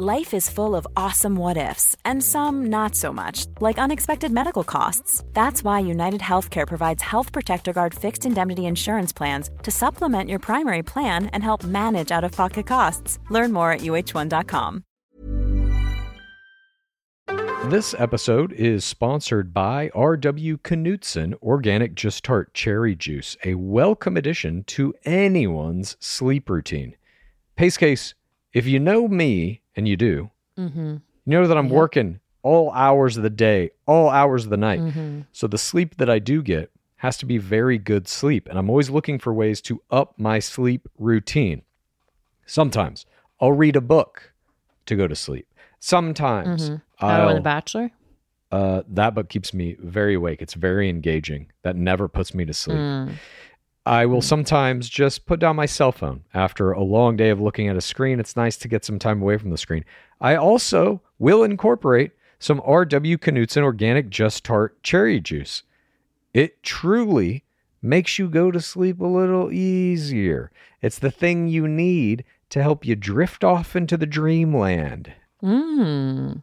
Life is full of awesome what ifs, and some not so much, like unexpected medical costs. That's why United Healthcare provides Health Protector Guard fixed indemnity insurance plans to supplement your primary plan and help manage out of pocket costs. Learn more at uh1.com. This episode is sponsored by R.W. Knudsen Organic Just Tart Cherry Juice, a welcome addition to anyone's sleep routine. Pace case, if you know me, and you do, Mm-hmm. you know that I'm working all hours of the day, all hours of the night. Mm-hmm. So the sleep that I do get has to be very good sleep. And I'm always looking for ways to up my sleep routine. Sometimes I'll read a book to go to sleep. Sometimes Oh, I'll and The Bachelor? uh, that book keeps me very awake. It's very engaging. That never puts me to sleep. Mm. I will sometimes just put down my cell phone after a long day of looking at a screen. It's nice to get some time away from the screen. I also will incorporate some R.W. Knudsen organic Just Tart cherry juice. It truly makes you go to sleep a little easier. It's the thing you need to help you drift off into the dreamland. Mm.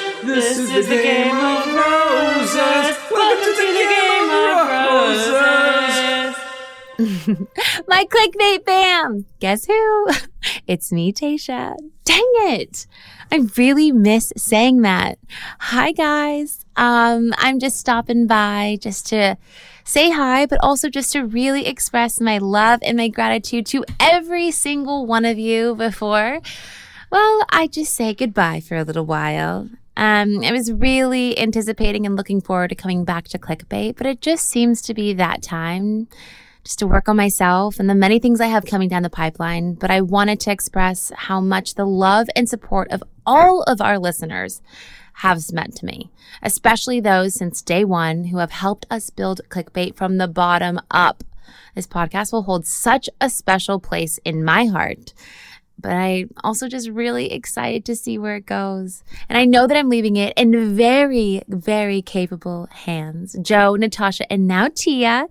This is the game of roses. Welcome to the game of roses. My clickbait bam! Guess who? It's me, Tasha. Dang it! I really miss saying that. Hi guys. Um, I'm just stopping by just to say hi, but also just to really express my love and my gratitude to every single one of you before. Well, I just say goodbye for a little while. Um, I was really anticipating and looking forward to coming back to clickbait, but it just seems to be that time just to work on myself and the many things I have coming down the pipeline. But I wanted to express how much the love and support of all of our listeners has meant to me, especially those since day one who have helped us build clickbait from the bottom up. This podcast will hold such a special place in my heart. But I also just really excited to see where it goes. And I know that I'm leaving it in very, very capable hands. Joe, Natasha, and now Tia.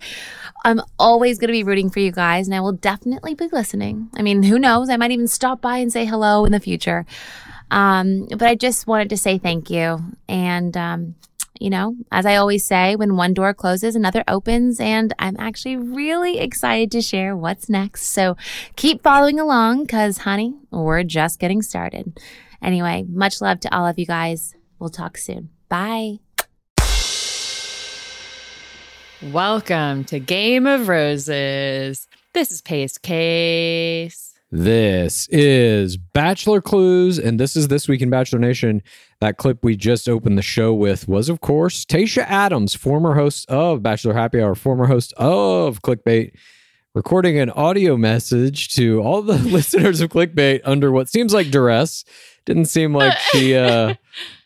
I'm always going to be rooting for you guys, and I will definitely be listening. I mean, who knows? I might even stop by and say hello in the future. Um, but I just wanted to say thank you. And, um, you know, as I always say, when one door closes, another opens, and I'm actually really excited to share what's next. So keep following along because, honey, we're just getting started. Anyway, much love to all of you guys. We'll talk soon. Bye. Welcome to Game of Roses. This is Pace Case. This is Bachelor Clues, and this is This Week in Bachelor Nation. That clip we just opened the show with was, of course, Tasha Adams, former host of Bachelor Happy Hour, former host of Clickbait, recording an audio message to all the listeners of Clickbait under what seems like duress. Didn't seem like she uh,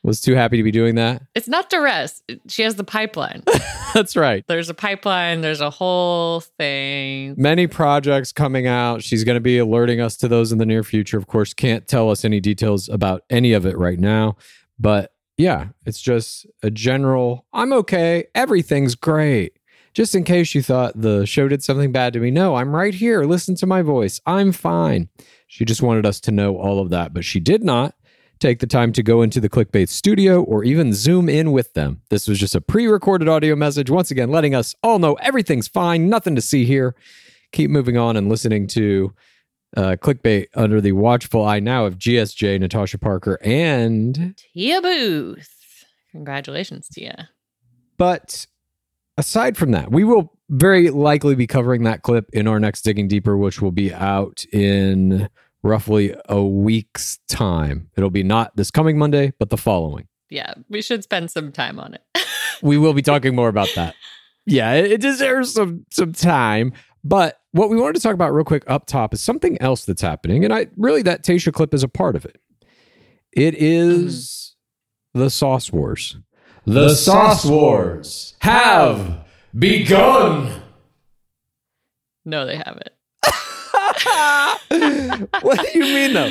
was too happy to be doing that. It's not duress. She has the pipeline. That's right. There's a pipeline. There's a whole thing. Many projects coming out. She's going to be alerting us to those in the near future. Of course, can't tell us any details about any of it right now. But yeah, it's just a general I'm okay. Everything's great. Just in case you thought the show did something bad to me. No, I'm right here. Listen to my voice. I'm fine. She just wanted us to know all of that, but she did not take the time to go into the clickbait studio or even zoom in with them. This was just a pre recorded audio message, once again, letting us all know everything's fine, nothing to see here. Keep moving on and listening to uh, clickbait under the watchful eye now of GSJ, Natasha Parker, and. Tia Booth. Congratulations, Tia. But aside from that, we will very likely be covering that clip in our next Digging Deeper, which will be out in roughly a week's time. It'll be not this coming Monday, but the following. Yeah, we should spend some time on it. We will be talking more about that. Yeah, it deserves some some time. But what we wanted to talk about real quick up top is something else that's happening, and I really that Tasha clip is a part of it. It mm-hmm. is the Sauce Wars. The Sauce Wars have begun. no, they haven't. what do you mean though?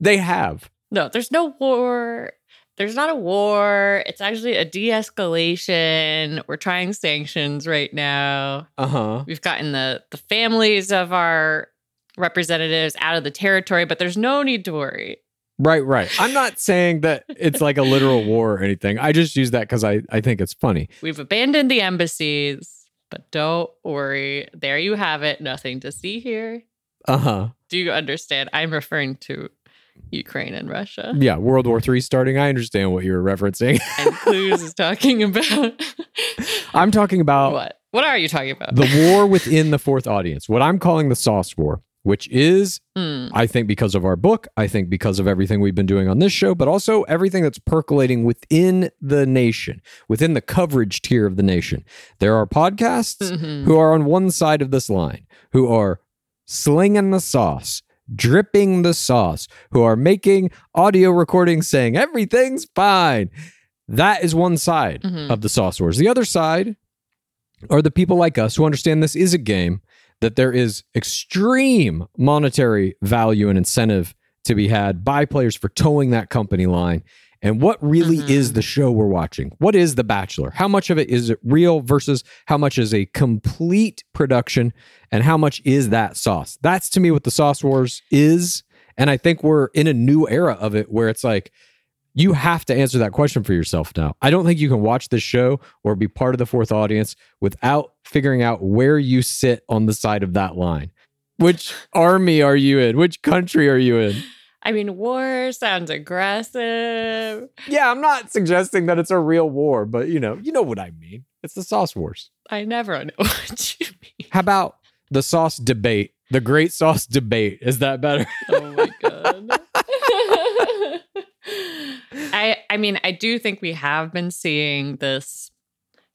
They have. No, there's no war. There's not a war. It's actually a de escalation. We're trying sanctions right now. Uh-huh. We've gotten the, the families of our representatives out of the territory, but there's no need to worry. Right, right. I'm not saying that it's like a literal war or anything. I just use that because I, I think it's funny. We've abandoned the embassies, but don't worry. There you have it. Nothing to see here. Uh-huh. Do you understand? I'm referring to Ukraine and Russia. Yeah, World War Three starting. I understand what you're referencing. And Clues is talking about I'm talking about what? What are you talking about? the war within the fourth audience, what I'm calling the sauce war, which is, Hmm. I think, because of our book, I think because of everything we've been doing on this show, but also everything that's percolating within the nation, within the coverage tier of the nation. There are podcasts Mhm. who are on one side of this line, who are slinging the sauce. Dripping the sauce, who are making audio recordings saying everything's fine. That is one side Mhm. of the sauce wars. The other side are the people like us who understand this is a game, that there is extreme monetary value and incentive to be had by players for towing that company line. And what really Mhm. is the show we're watching? What is The Bachelor? How much of it is it real versus how much is a complete production? And how much is that sauce? That's to me what the Sauce Wars is. And I think we're in a new era of it where it's like, you have to answer that question for yourself now. I don't think you can watch this show or be part of the fourth audience without figuring out where you sit on the side of that line. Which army are you in? Which country are you in? I mean, war sounds aggressive. Yeah, I'm not suggesting that it's a real war, but you know, you know what I mean. It's the sauce wars. I never know what you mean. How about the sauce debate? The great sauce debate. Is that better? Oh my god. I I mean, I do think we have been seeing this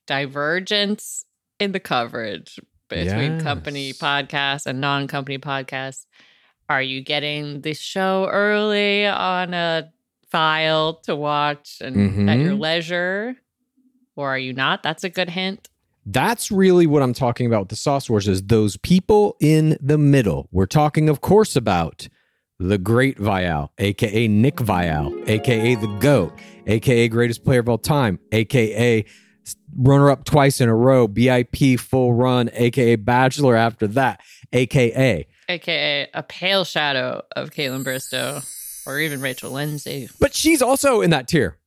divergence in the coverage between company podcasts and non-company podcasts. Are you getting the show early on a file to watch and at your Mhm. leisure? Or are you not? That's a good hint. That's really what I'm talking about with the sauce wars is those people in the middle. We're talking, of course, about the great Viall, aka Nick Viall, aka the GOAT, aka greatest player of all time, aka runner up twice in a row, BIP full run, aka Bachelor after that, aka. AKA a pale shadow of Kaitlyn Bristowe or even Rachel Lindsay. But she's also in that tier.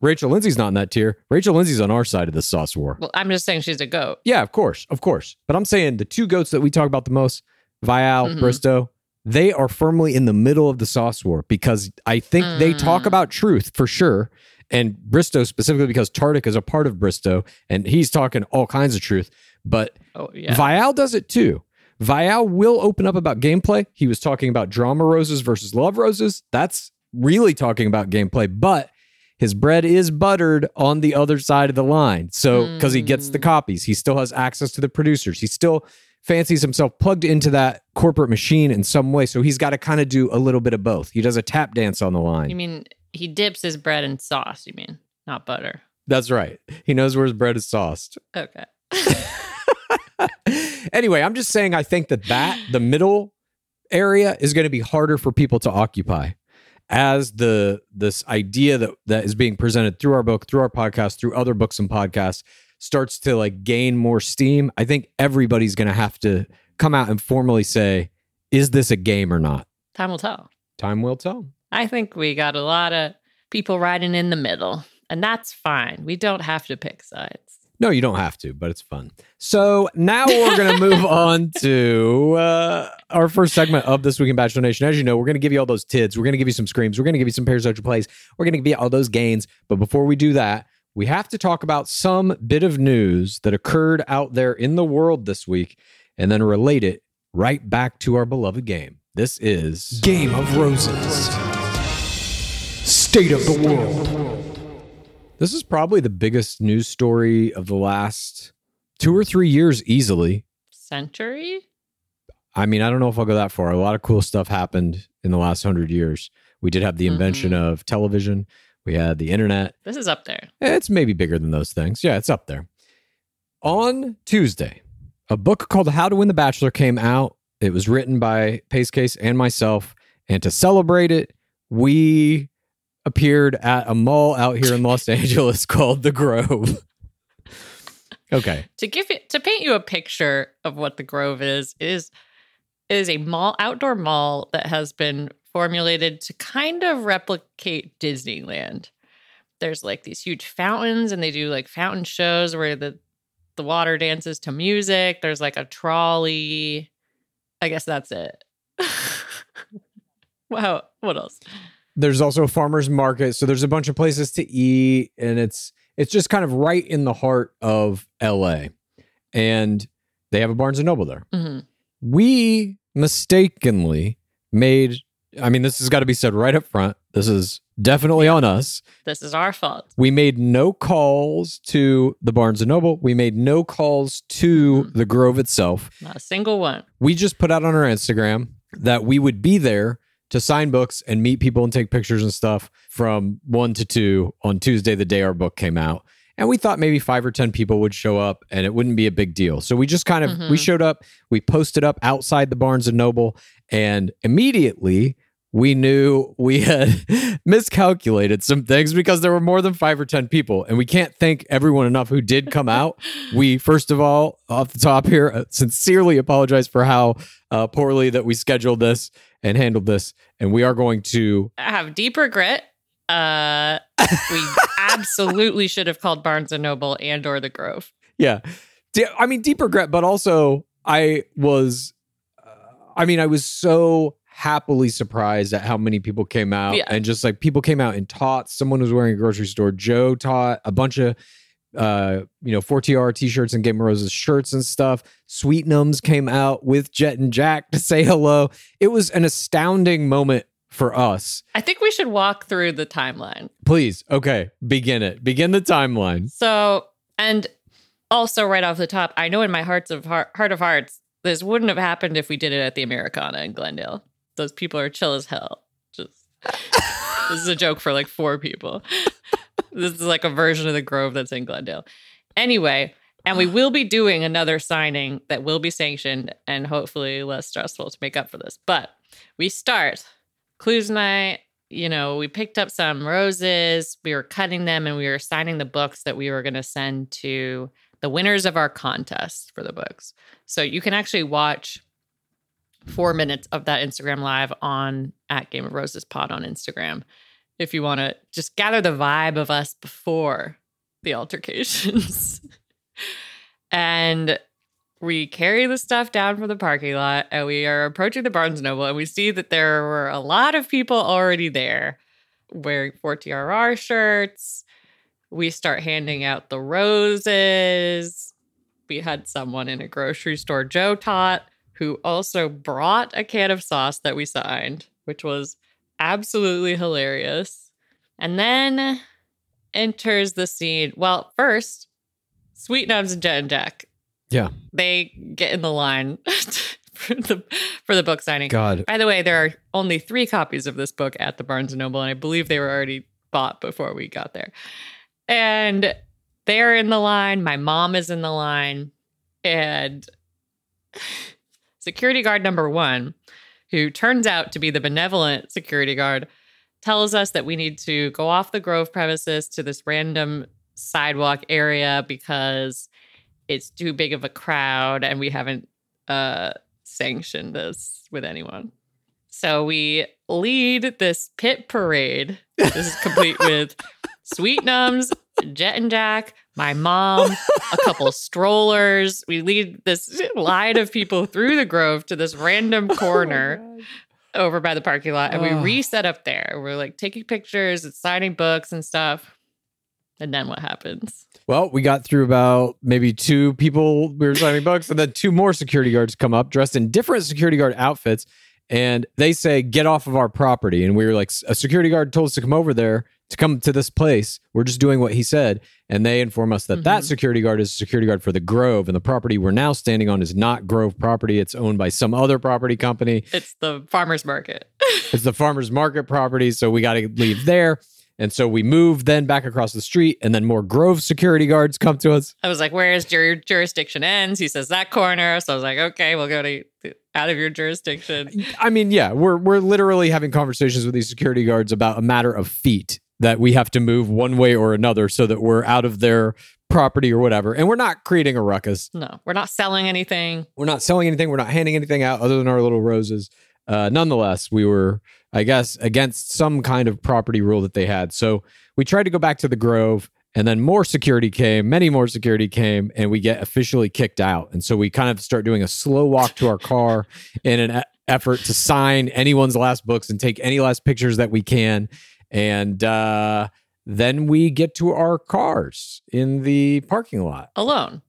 Rachel Lindsay's not in that tier. Rachel Lindsay's on our side of the sauce war. Well, I'm just saying she's a goat. Yeah, of course, of course. But I'm saying the two goats that we talk about the most, Viall, Mhm. Bristowe, they are firmly in the middle of the sauce war because I think they talk Mm. about truth for sure. And Bristowe specifically because Tartick is a part of Bristowe and he's talking all kinds of truth. But Oh yeah. Viall does it too. Viall will open up about gameplay. He was talking about drama roses versus love roses. That's really talking about gameplay, but his bread is buttered on the other side of the line. So, because he gets the Mm. copies, he still has access to the producers. He still fancies himself plugged into that corporate machine in some way. So he's got to kind of do a little bit of both. He does a tap dance on the line. You mean he dips his bread in sauce? You mean not butter? That's right. He knows where his bread is sauced. Okay. anyway, I'm just saying I think that that the middle area is going to be harder for people to occupy as the this idea that that is being presented through our book, through our podcast, through other books and podcasts starts to like gain more steam. I think everybody's going to have to come out and formally say is this a game or not? Time will tell. Time will tell. I think we got a lot of people riding in the middle, and that's fine. We don't have to pick sides. No, you don't have to, but it's fun. So now we're going to move on to uh, our first segment of this week in Bachelor Nation. As you know, we're going to give you all those tids. We're going to give you some screams. We're going to give you some pairs parasocial plays. We're going to give you all those gains. But before we do that, we have to talk about some bit of news that occurred out there in the world this week and then relate it right back to our beloved game. This is Game of Roses. State of the world. This is probably the biggest news story of the last two or three years, easily. Century? I mean, I don't know if I'll go that far. A lot of cool stuff happened in the last hundred years. We did have the invention mm-hmm. of television. We had the internet. This is up there. It's maybe bigger than those things. Yeah, it's up there. On Tuesday, a book called How to Win the Bachelor came out. It was written by Pace Case and myself. And to celebrate it, we appeared at a mall out here in Los Angeles called The Grove. okay. To give it to paint you a picture of what the Grove is, it is it is a mall outdoor mall that has been formulated to kind of replicate Disneyland. There's like these huge fountains and they do like fountain shows where the the water dances to music. There's like a trolley. I guess that's it. wow, what else? There's also a farmer's market. So there's a bunch of places to eat and it's it's just kind of right in the heart of LA. And they have a Barnes and Noble there. Mhm. We mistakenly made I mean, this has got to be said right up front. This is definitely on us. This is our fault. We made no calls to the Barnes and Noble. We made no calls to mm-hmm. the Grove itself. Not a single one. We just put out on our Instagram that we would be there to sign books and meet people and take pictures and stuff from one to two on Tuesday, the day our book came out. And we thought maybe five or 10 people would show up and it wouldn't be a big deal. So we just kind of, we mm-hmm. showed up, we posted up outside the Barnes and Noble, and immediately we knew we had miscalculated some things because there were more than five or 10 people. And we can't thank everyone enough who did come out. We, first of all, off the top here, uh, sincerely apologize for how uh, poorly that we scheduled this and handled this. And we are going to, I have deep regret. Uh, we absolutely should have called Barnes and Noble and or the Grove. yeah. I mean, deep regret, but also I was, uh, I mean, I was so happily surprised at how many people came out Yeah. and just like people came out in tots. Someone was wearing a grocery store Joe taught a bunch of uh you know 4TR t-shirts and Game of Roses shirts and stuff. Sweet Sweetnums came out with Jet and Jack to say hello. It was an astounding moment for us. I think we should walk through the timeline. Please, okay, begin it. Begin the timeline. So, and also right off the top, I know in my hearts of heart, heart of hearts, this wouldn't have happened if we did it at the Americana in Glendale. Those people are chill as hell. Just this is a joke for like four people. this is like a version of the Grove that's in Glendale. Anyway, and we will be doing another signing that will be sanctioned and hopefully less stressful to make up for this. But we start clues night. You know, we picked up some roses, we were cutting them, and we were signing the books that we were going to send to the winners of our contest for the books. So you can actually watch four minutes of that Instagram live on at Game of Roses Pod on Instagram if you want to just gather the vibe of us before the altercations. and we carry the stuff down from the parking lot and we are approaching the Barnes Noble and we see that there were a lot of people already there wearing 4TRR shirts. We start handing out the roses. We had someone in a grocery store, Joe Tot, who also brought a can of sauce that we signed, which was absolutely hilarious. And then enters the scene. Well, first, Sweet Nubs and Jet and Jack Yeah. They get in the line for the for the book signing. God. By the way, there are only three copies of this book at the Barnes and Noble, and I believe they were already bought before we got there. And they're in the line. My mom is in the line, and security guard number one, who turns out to be the benevolent security guard, tells us that we need to go off the Grove premises to this random sidewalk area because it's too big of a crowd and we haven't uh, sanctioned this with anyone. So we lead this pit parade. This is complete with sweet nums, Jet and Jack, my mom, a couple strollers. We lead this line of people through the grove to this random oh corner over by the parking lot, and we Oh. reset up there. We're like taking pictures and signing books and stuff. And then what happens? Well, we got through about maybe two people. We were signing books, and then two more security guards come up dressed in different security guard outfits. And they say, Get off of our property. And we were like, A security guard told us to come over there to come to this place. We're just doing what he said. And they inform us that that Mhm. security guard is a security guard for the Grove. And the property we're now standing on is not Grove property. It's owned by some other property company. It's the farmer's market. It's the farmer's market property. So we got to leave there. And so we move then back across the street, and then more Grove security guards come to us. I was like, "Where's your jurisdiction ends?" He says that corner. So I was like, "Okay, we'll go to out of your jurisdiction." I mean, yeah, we're we're literally having conversations with these security guards about a matter of feet that we have to move one way or another so that we're out of their property or whatever. And we're not creating a ruckus. No, we're not selling anything. We're not selling anything. We're not handing anything out other than our little roses. Uh, nonetheless, we were, I guess, against some kind of property rule that they had. So we tried to go back to the Grove, and then more security came, many more security came, and we get officially kicked out. And so we kind of start doing a slow walk to our car in an effort to sign anyone's last books and take any last pictures that we can. And uh, then we get to our cars in the parking lot. alone,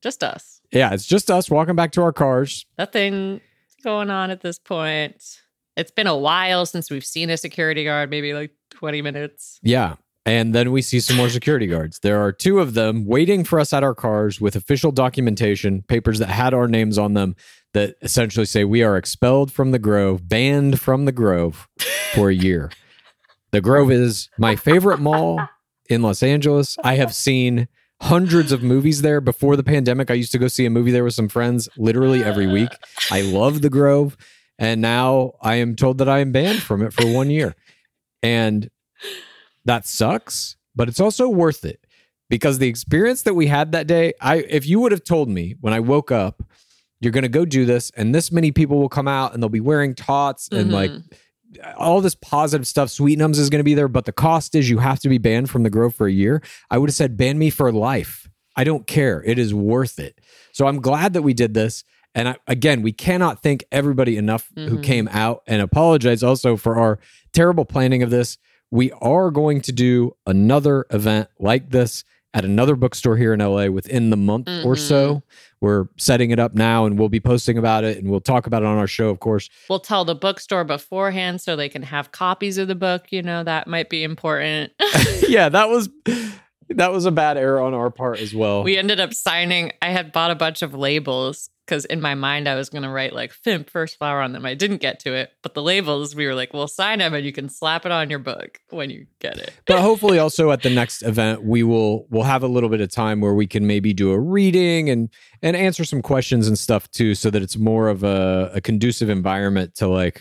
just us. Yeah, it's just us walking back to our cars. Nothing going on at this point. It's been a while since we've seen a security guard, maybe like 20 minutes. Yeah. And then we see some more security guards. There are two of them waiting for us at our cars with official documentation, papers that had our names on them that essentially say we are expelled from the Grove, banned from the Grove for a year. The Grove is my favorite mall in Los Angeles. I have seen hundreds of movies there before the pandemic. I used to go see a movie there with some friends literally every week. I love the Grove. And now I am told that I am banned from it for one year. And that sucks, but it's also worth it because the experience that we had that day, I if you would have told me when I woke up, you're going to go do this and this many people will come out and they'll be wearing tots and like mm-hmm. All this positive stuff, sweet Sweetnums is going to be there, but the cost is you have to be banned from the Grove for a year. I would have said ban me for life. I don't care. It is worth it. So I'm glad that we did this. And I, again, we cannot thank everybody enough who Mhm. came out and apologize also for our terrible planning of this. We are going to do another event like this at another bookstore here in LA within the month or so. Mm-hmm. We're setting it up now and we'll be posting about it and we'll talk about it on our show, of course. We'll tell the bookstore beforehand so they can have copies of the book. You know, that might be important. yeah, that was that was a bad error on our part as well. we ended up signing, I had bought a bunch of labels because in my mind I was going to write like Fimp First Flower on them. I didn't get to it, but the labels, we were like, we'll sign them and you can slap it on your book when you get it. but hopefully also at the next event we will we'll have a little bit of time where we can maybe do a reading and and answer some questions and stuff too so that it's more of a, a conducive environment to like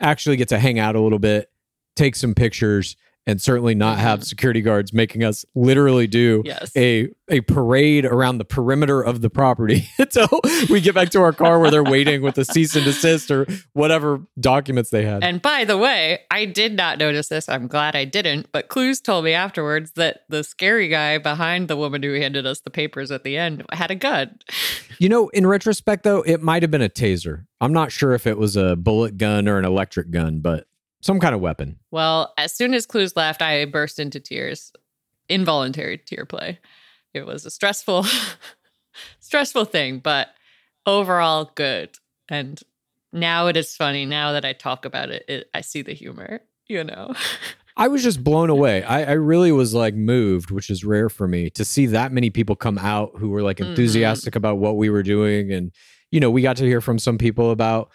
actually get to hang out a little bit take some pictures and certainly not have mm-hmm. security guards making us literally do Yes. a a parade around the perimeter of the property until we get back to our car where they're waiting with a cease and desist or whatever documents they had. And by the way, I did not notice this. I'm glad I didn't. But Clues told me afterwards that the scary guy behind the woman who handed us the papers at the end had a gun. You know, in retrospect, though, it might have been a taser. I'm not sure if it was a bullet gun or an electric gun, but some kind of weapon. Well, as soon as Clues left, I burst into tears. Involuntary tear play. It was a stressful, stressful thing, but overall good. And now it is funny. Now that I talk about it, it I see the humor, you know. I was just blown away. I, I really was like moved, which is rare for me, to see that many people come out who were like Mhm. enthusiastic about what we were doing. And, you know, we got to hear from some people about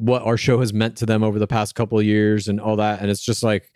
what our show has meant to them over the past couple of years and all that. And it's just like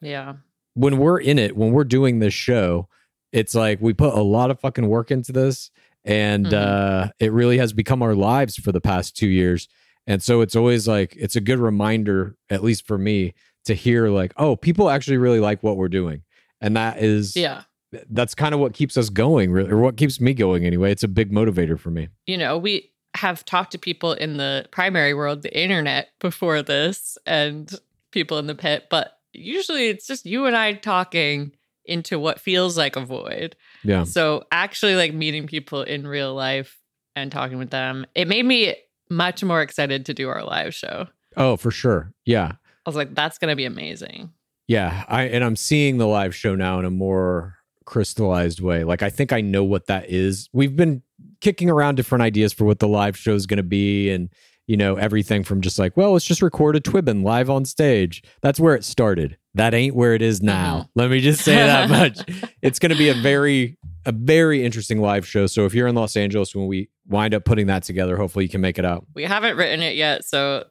Yeah. when we're in it, when we're doing this show, it's like we put a lot of fucking work into this. And Mhm. uh, it really has become our lives for the past two years. And so it's always like, it's a good reminder, at least for me, to hear like, oh, people actually really like what we're doing. And that is, Yeah. that's kind of what keeps us going, or what keeps me going anyway. It's a big motivator for me. you know, we have talked to people in the primary world, the internet, before this, and people in the pit, but usually it's just you and I talking into what feels like a void. Yeah. So actually, like meeting people in real life and talking with them, it made me much more excited to do our live show. Oh, for sure. Yeah. I was like, that's going to be amazing. Yeah, I and I'm seeing the live show now in a more crystallized way. Like I think I know what that is. We've been kicking around different ideas for what the live show is going to be and you know everything from just like, well, let's just record a Twibbin live on stage. That's where it started. That ain't where it is now. Let me just say that much. It's going to be a very a very interesting live show. So if you're in Los Angeles when we wind up putting that together, hopefully you can make it out. We haven't written it yet, so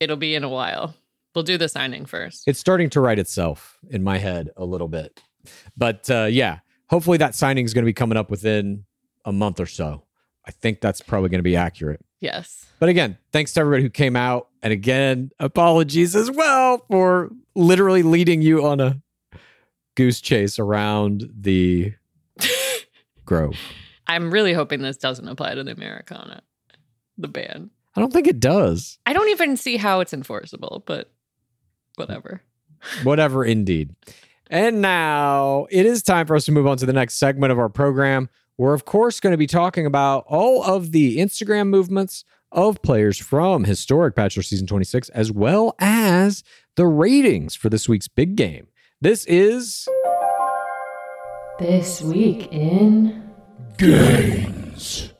it'll be in a while. We'll do the signing first. it's starting to write itself in my head a little bit. But uh, yeah, hopefully that signing is going to be coming up within a month or so. I think that's probably going to be accurate. Yes. But again, thanks to everybody who came out. And again, apologies as well for literally leading you on a goose chase around the grove. I'm really hoping this doesn't apply to the Americana, the ban. I don't think it does. I don't even see how it's enforceable, but whatever. Whatever, indeed. And now it is time for us to move on to the next segment of our program. We're, of course, going to be talking about all of the Instagram movements of players from historic Bachelor Season 26, as well as the ratings for this week's big game. This is This week in Games.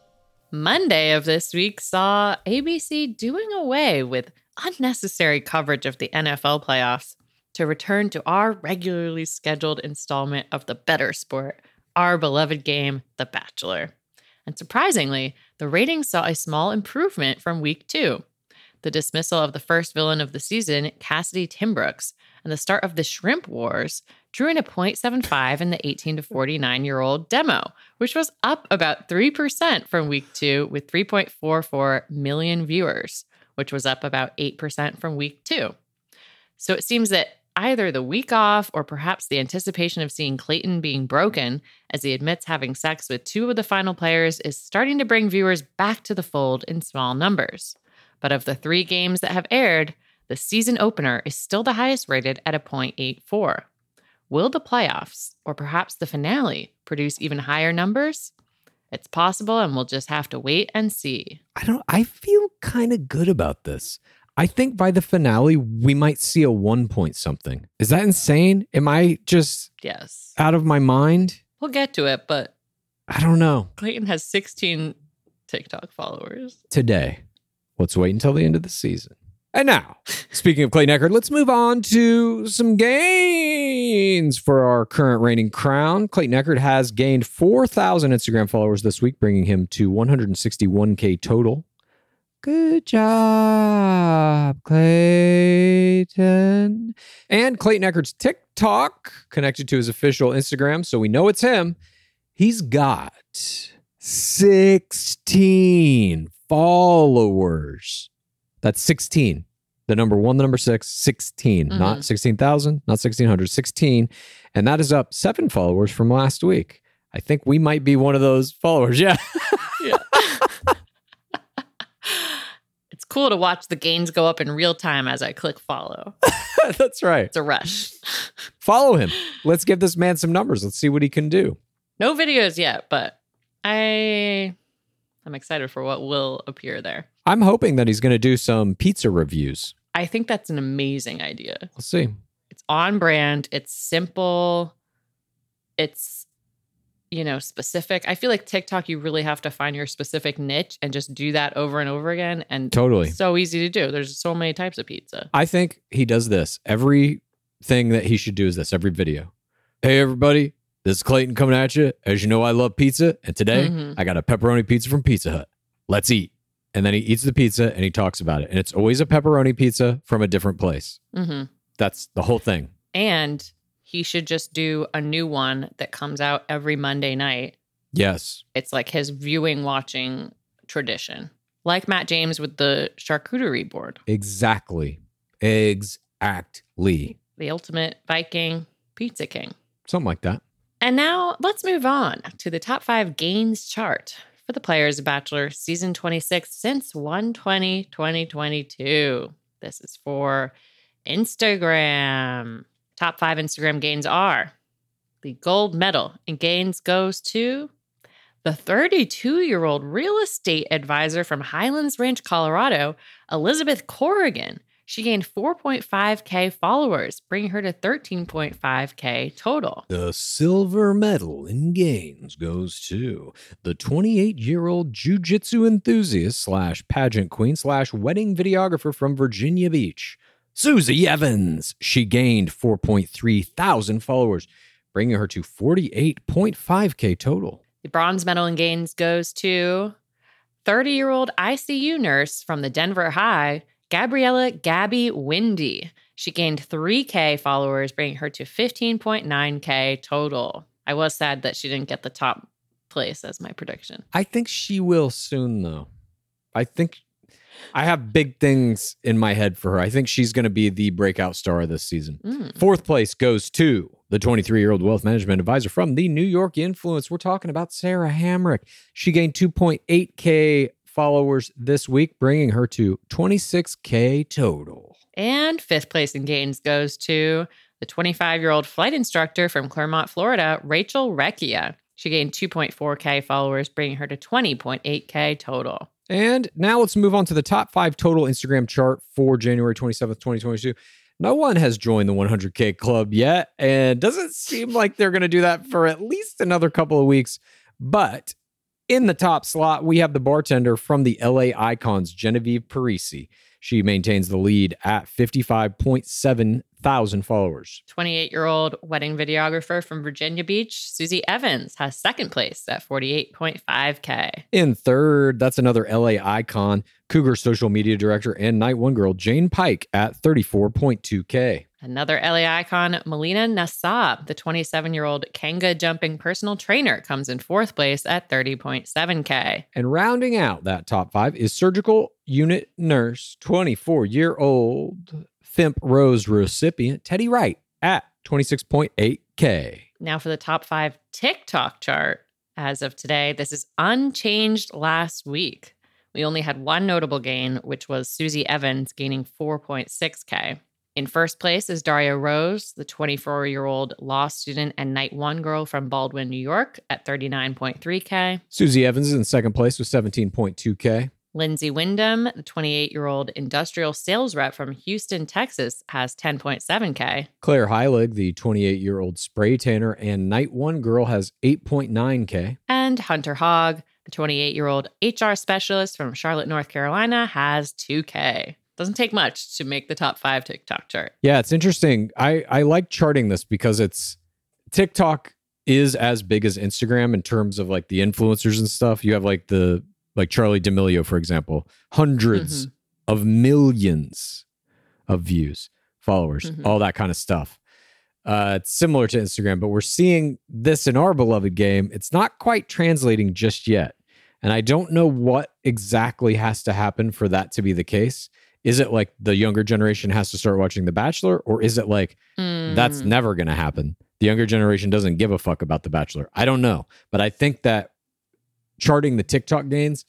Monday of this week saw ABC doing away with unnecessary coverage of the NFL playoffs to return to our regularly scheduled installment of the better sport, our beloved game, The Bachelor. And surprisingly, the ratings saw a small improvement from week two. The dismissal of the first villain of the season, Cassidy Timbrooks, and the start of the Shrimp Wars drew in a 0.75 in the 18 to 49 year old demo, which was up about 3% from week two with 3.44 million viewers, which was up about 8% from week two. So it seems that either the week off or perhaps the anticipation of seeing Clayton being broken as he admits having sex with two of the final players is starting to bring viewers back to the fold in small numbers. But of the three games that have aired, the season opener is still the highest rated at a 0.84. Will the playoffs, or perhaps the finale, produce even higher numbers? It's possible, and we'll just have to wait and see. I don't I feel kind of good about this. I think by the finale we might see a 1 point something. Is that insane? Am I just Yes. out of my mind? We'll get to it, but I don't know. Clayton has 16 TikTok followers. Today. Let's wait until the end of the season. And now, speaking of Clayton Eckert, let's move on to some gains for our current reigning crown. Clayton Eckert has gained 4,000 Instagram followers this week, bringing him to 161K total. Good job, Clayton. And Clayton Eckert's TikTok connected to his official Instagram, so we know it's him. He's got 16 followers. That's 16. The number one, the number six, 16, not Mhm. 16,000, not 1600, 16. And that is up seven followers from last week. I think we might be one of those followers. Yeah. Yeah. cool to watch the gains go up in real time as I click follow. That's right. It's a rush. Follow him. Let's give this man some numbers. Let's see what he can do. No videos yet, but I I'm excited for what will appear there. I'm hoping that he's going to do some pizza reviews. I think that's an amazing idea. We'll see. It's on brand, it's simple, it's you know, specific. I feel like TikTok you really have to find your specific niche and just do that over and over again and Totally. so easy to do. There's so many types of pizza. I think he does this every thing that he should do is this every video. Hey, everybody, this is Clayton coming at you. As you know, I love pizza. And today Mhm. I got a pepperoni pizza from Pizza Hut. Let's eat. And then he eats the pizza and he talks about it. And it's always a pepperoni pizza from a different place. Mm-hmm. That's the whole thing. And he should just do a new one that comes out every Monday night. Yes. It's like his viewing watching tradition, like Matt James with the charcuterie board, Exactly. Exactly. the ultimate Viking pizza king. Something like that. And now let's move on to the top five gains chart for the Players of Bachelor season 26 since 120 2022. This is for Instagram. Top five Instagram gains are the gold medal in gains goes to the 32 year old real estate advisor from Highlands Ranch, Colorado, Elizabeth Corrigan. She gained 4.5K followers, bringing her to 13.5K total. The silver medal in gains goes to the 28 year old jujitsu enthusiast slash pageant queen slash wedding videographer from Virginia Beach, Susie Evans. She gained 4.3 thousand followers, bringing her to 48.5K total. The bronze medal in gains goes to 30 year old ICU nurse from the Denver High, Gabriella Gabby Windey. She gained 3K followers, bringing her to 15.9K total. I was sad that she didn't get the top place as my prediction. I think she will soon, though. I think I have big things in my head for her. I think she's going to be the breakout star of this season. Mm. Fourth place goes to the 23 year old wealth management advisor from the New York Influence. We're talking about Sarah Hamrick. She gained 2.8K followers this week, bringing her to 26K total. And fifth place in gains goes to the 25 year old flight instructor from Clermont, Florida, Rachel Recchia. She gained 2.4K followers, bringing her to 20.8K total. And now let's move on to the top five total Instagram chart for January 27th, 2022. No one has joined the 100K club yet, and doesn't seem like they're going to do that for at least another couple of weeks. But in the top slot, we have the bartender from the LA Icons, Genevieve Parisi. She maintains the lead at 55.7 thousand followers. 28 year old wedding videographer from Virginia Beach, Susie Evans, has second place at 48.5K. In third, that's another LA icon, Cougar social media director and night one girl, Jane Pike at 34.2K. Another LA icon, Melina Nassab, the 27 year old Kanga jumping personal trainer, comes in fourth place at 30.7K. And rounding out that top five is surgical unit nurse, 24 year old FIMP Rose recipient, Teddy Wright at 26.8K. Now for the top five TikTok chart as of today. This is unchanged last week. We only had one notable gain, which was Susie Evans gaining 4.6K. In first place is Daria Rose, the 24 year old law student and night one girl from Baldwin, New York, at 39.3K. Susie Evans is in second place with 17.2K. Lyndsey Windham, the 28 year old industrial sales rep from Houston, Texas, has 10.7K. Claire Heilig, the 28 year old spray tanner and night one girl, has 8.9K. And Hunter Haag, the 28 year old HR specialist from Charlotte, North Carolina, has 2K. Doesn't take much to make the top five TikTok chart. Yeah, it's interesting. I, I like charting this because it's TikTok is as big as Instagram in terms of like the influencers and stuff. You have like the like Charli D'Amelio, for example, 100s of millions of views, followers, Mhm. all that kind of stuff. Uh, it's similar to Instagram, but we're seeing this in our beloved game. It's not quite translating just yet. And I don't know what exactly has to happen for that to be the case. Is it like the younger generation has to start watching The Bachelor, or is it like that's Mm. never going to happen? The younger generation doesn't give a fuck about The Bachelor. I don't know. But I think that charting the TikTok gains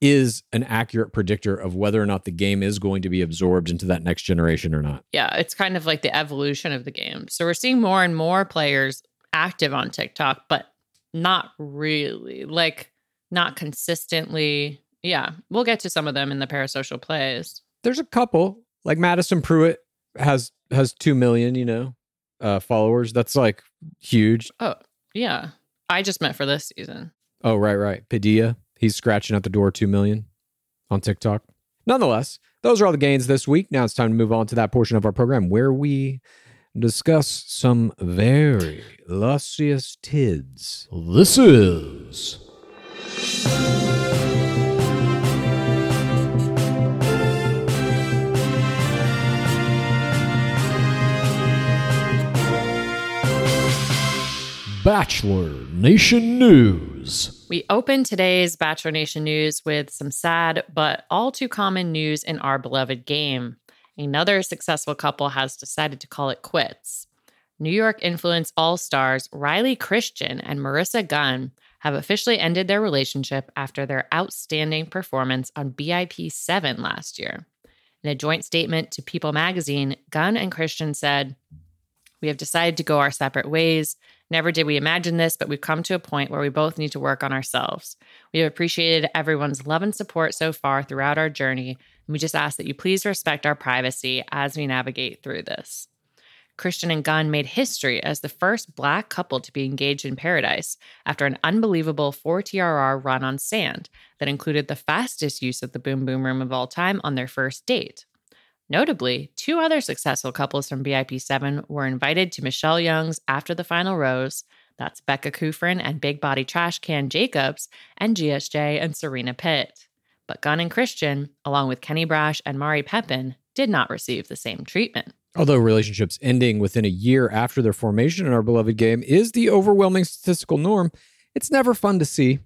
is an accurate predictor of whether or not the game is going to be absorbed into that next generation or not. Yeah, it's kind of like the evolution of the game. So we're seeing more and more players active on TikTok, but not really, like not consistently. Yeah, we'll get to some of them in the parasocial plays. There's a couple like Madison Prewett has has 2 million, you know, uh followers. That's like huge. Oh, yeah. I just meant for this season. Oh, right, right. Padilla, he's scratching at the door 2 million on TikTok. Nonetheless, those are all the gains this week. Now it's time to move on to that portion of our program where we discuss some very luscious tids. This is. Bachelor Nation News. We open today's Bachelor Nation news with some sad but all too common news in our beloved game. Another successful couple has decided to call it quits. New York influence all stars Riley Christian and Maurissa Gunn have officially ended their relationship after their outstanding performance on BIP 7 last year. In a joint statement to People magazine, Gunn and Christian said, We have decided to go our separate ways. Never did we imagine this, but we've come to a point where we both need to work on ourselves. We have appreciated everyone's love and support so far throughout our journey, and we just ask that you please respect our privacy as we navigate through this. Christian and Gunn made history as the first black couple to be engaged in paradise after an unbelievable 4 TRR run on sand that included the fastest use of the boom boom room of all time on their first date. Notably, two other successful couples from BIP 7 were invited to Michelle Young's After the Final Rose. That's Becca Kufrin and Big Body Trash Can Jacobs, and GSJ and Serena Pitt. But Gunn and Christian, along with Kenny Braasch and Mari Pepin, did not receive the same treatment. Although relationships ending within a year after their formation in our beloved game is the overwhelming statistical norm, it's never fun to see,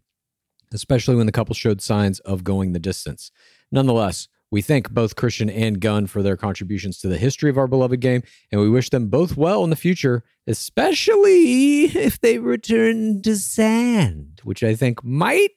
especially when the couple showed signs of going the distance. Nonetheless, we thank both Christian and Gunn for their contributions to the history of our beloved game, and we wish them both well in the future, especially if they return to sand, which I think might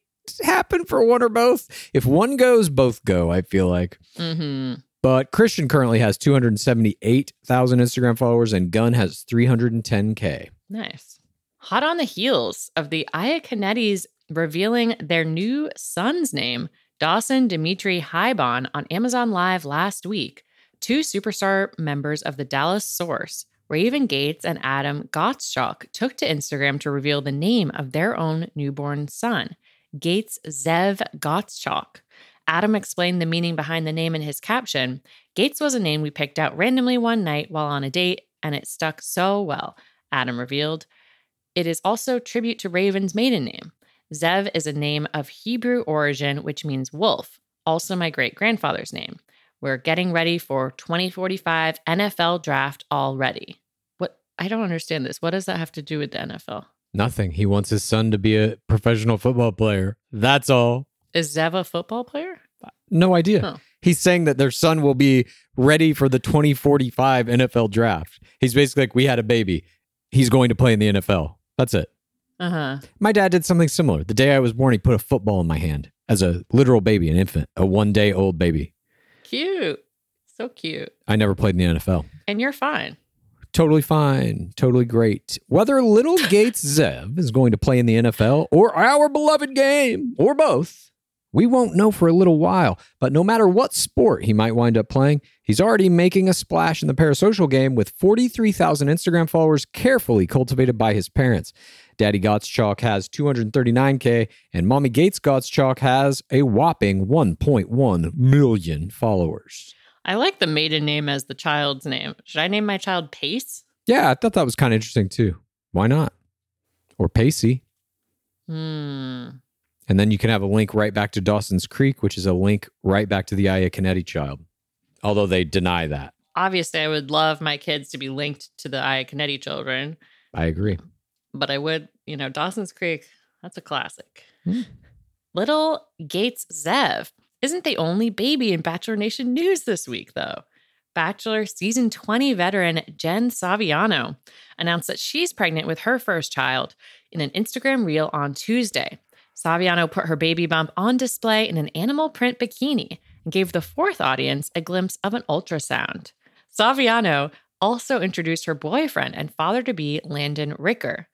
happen for one or both. If one goes, both go, I feel like. Mm-hmm. But Christian currently has 278,000 Instagram followers, and Gunn has 310K. Nice. Hot on the heels of the Iaconettis revealing their new son's name, Dawson Dimitri Haibon, on Amazon Live last week, two superstar members of the Dallas Source, Raven Gates and Adam Gottschalk, took to Instagram to reveal the name of their own newborn son, Gates Zev Gottschalk. Adam explained the meaning behind the name in his caption. Gates was a name we picked out randomly one night while on a date, and it stuck so well, Adam revealed. It is also tribute to Raven's maiden name. Zev is a name of Hebrew origin, which means wolf, also my great grandfather's name. We're getting ready for 2045 NFL draft already. What? I don't understand this. What does that have to do with the NFL? Nothing. He wants his son to be a professional football player. That's all. Is Zev a football player? No idea. Oh. He's saying that their son will be ready for the 2045 NFL draft. He's basically like, we had a baby. He's going to play in the NFL. That's it. Uh huh. My dad did something similar. The day I was born, he put a football in my hand as a literal baby, an infant, a one day old baby. Cute. So cute. I never played in the NFL. And you're fine. Totally fine. Totally great. Whether little Gates Zev is going to play in the NFL or our beloved game or both, we won't know for a little while. But no matter what sport he might wind up playing, he's already making a splash in the parasocial game with 43,000 Instagram followers carefully cultivated by his parents. Daddy Gottschalk has 239K, and Mommy Gates Gottschalk has a whopping 1.1 million followers. I like the maiden name as the child's name. Should I name my child Pace? Yeah, I thought that was kind of interesting too. Why not? Or Pacey. Hmm. And then you can have a link right back to Dawson's Creek, which is a link right back to the Iaconetti child. Although they deny that. Obviously, I would love my kids to be linked to the Iaconetti children, I agree. But I would, you know, Dawson's Creek, that's a classic. Hmm. Little Gates Zev isn't the only baby in Bachelor Nation news this week, though. Bachelor season 20 veteran Jen Saviano announced that she's pregnant with her first child in an Instagram reel on Tuesday. Saviano put her baby bump on display in an animal print bikini and gave the fourth audience a glimpse of an ultrasound. Saviano also introduced her boyfriend and father to be Landon Ricker.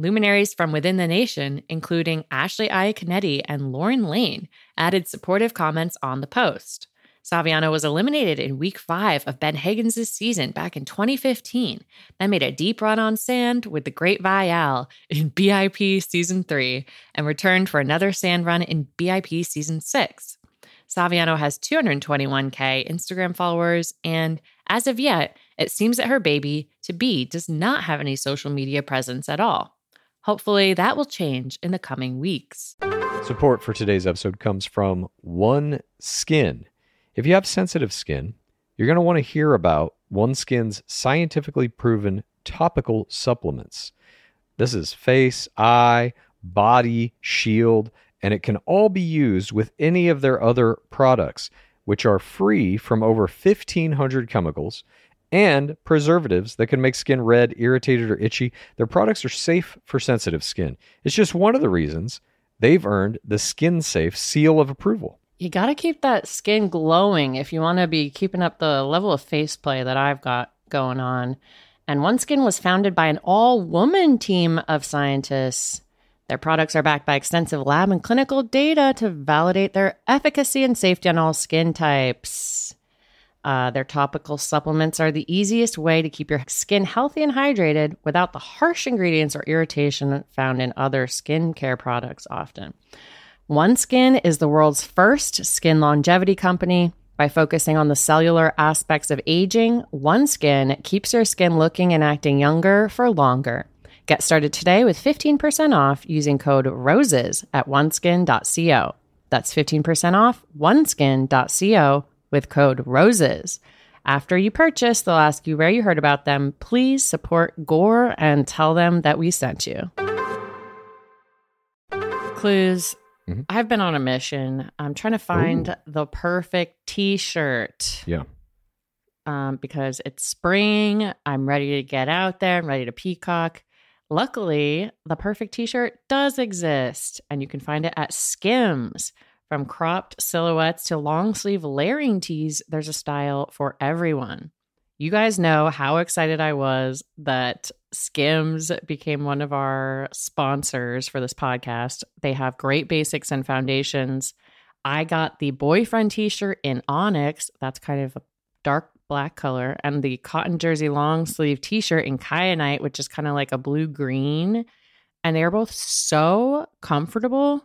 Luminaries from within the nation, including Ashley Iaconetti and Lauren Lane, added supportive comments on the post. Saviano was eliminated in week five of Ben Higgins' season back in 2015, then made a deep run on sand with the Great Viall in BIP season three, and returned for another sand run in BIP season six. Saviano has 221K Instagram followers and, as of yet, It seems that her baby to be does not have any social media presence at all. Hopefully, that will change in the coming weeks. Support for today's episode comes from One Skin. If you have sensitive skin, you're going to want to hear about OneSkin's scientifically proven topical supplements. This is face, eye, body, shield, and it can all be used with any of their other products, which are free from over 1,500 chemicals and preservatives that can make skin red, irritated, or itchy. Their products are safe for sensitive skin. It's just one of the reasons they've earned the Skin Safe seal of approval. You got to keep that skin glowing if you want to be keeping up the level of face play that I've got going on. And OneSkin was founded by an all woman team of scientists. Their products are backed by extensive lab and clinical data to validate their efficacy and safety on all skin types. Uh, their topical supplements are the easiest way to keep your skin healthy and hydrated without the harsh ingredients or irritation found in other skincare products often. OneSkin is the world's first skin longevity company. By focusing on the cellular aspects of aging, OneSkin keeps your skin looking and acting younger for longer. Get started today with 15% off using code ROSES at oneskin.co. That's 15% off oneskin.co with code ROSES. After you purchase, they'll ask you where you heard about them. Please support Gore and tell them that we sent you. Clues. Mhm. I've been on a mission. I'm trying to find the perfect t shirt Yeah. um, because it's spring. I'm ready to get out there. I'm ready to peacock. Luckily, the perfect t shirt does exist, and you can find it at Skims. From cropped silhouettes to long sleeve layering tees, there's a style for everyone. You guys know how excited I was that Skims became one of our sponsors for this podcast. They have great basics and foundations. I got the boyfriend t shirt in Onyx. That's kind of a dark black color, and the cotton jersey long sleeve t shirt in Kyanite, which is kind of like a blue green. And they are both so comfortable.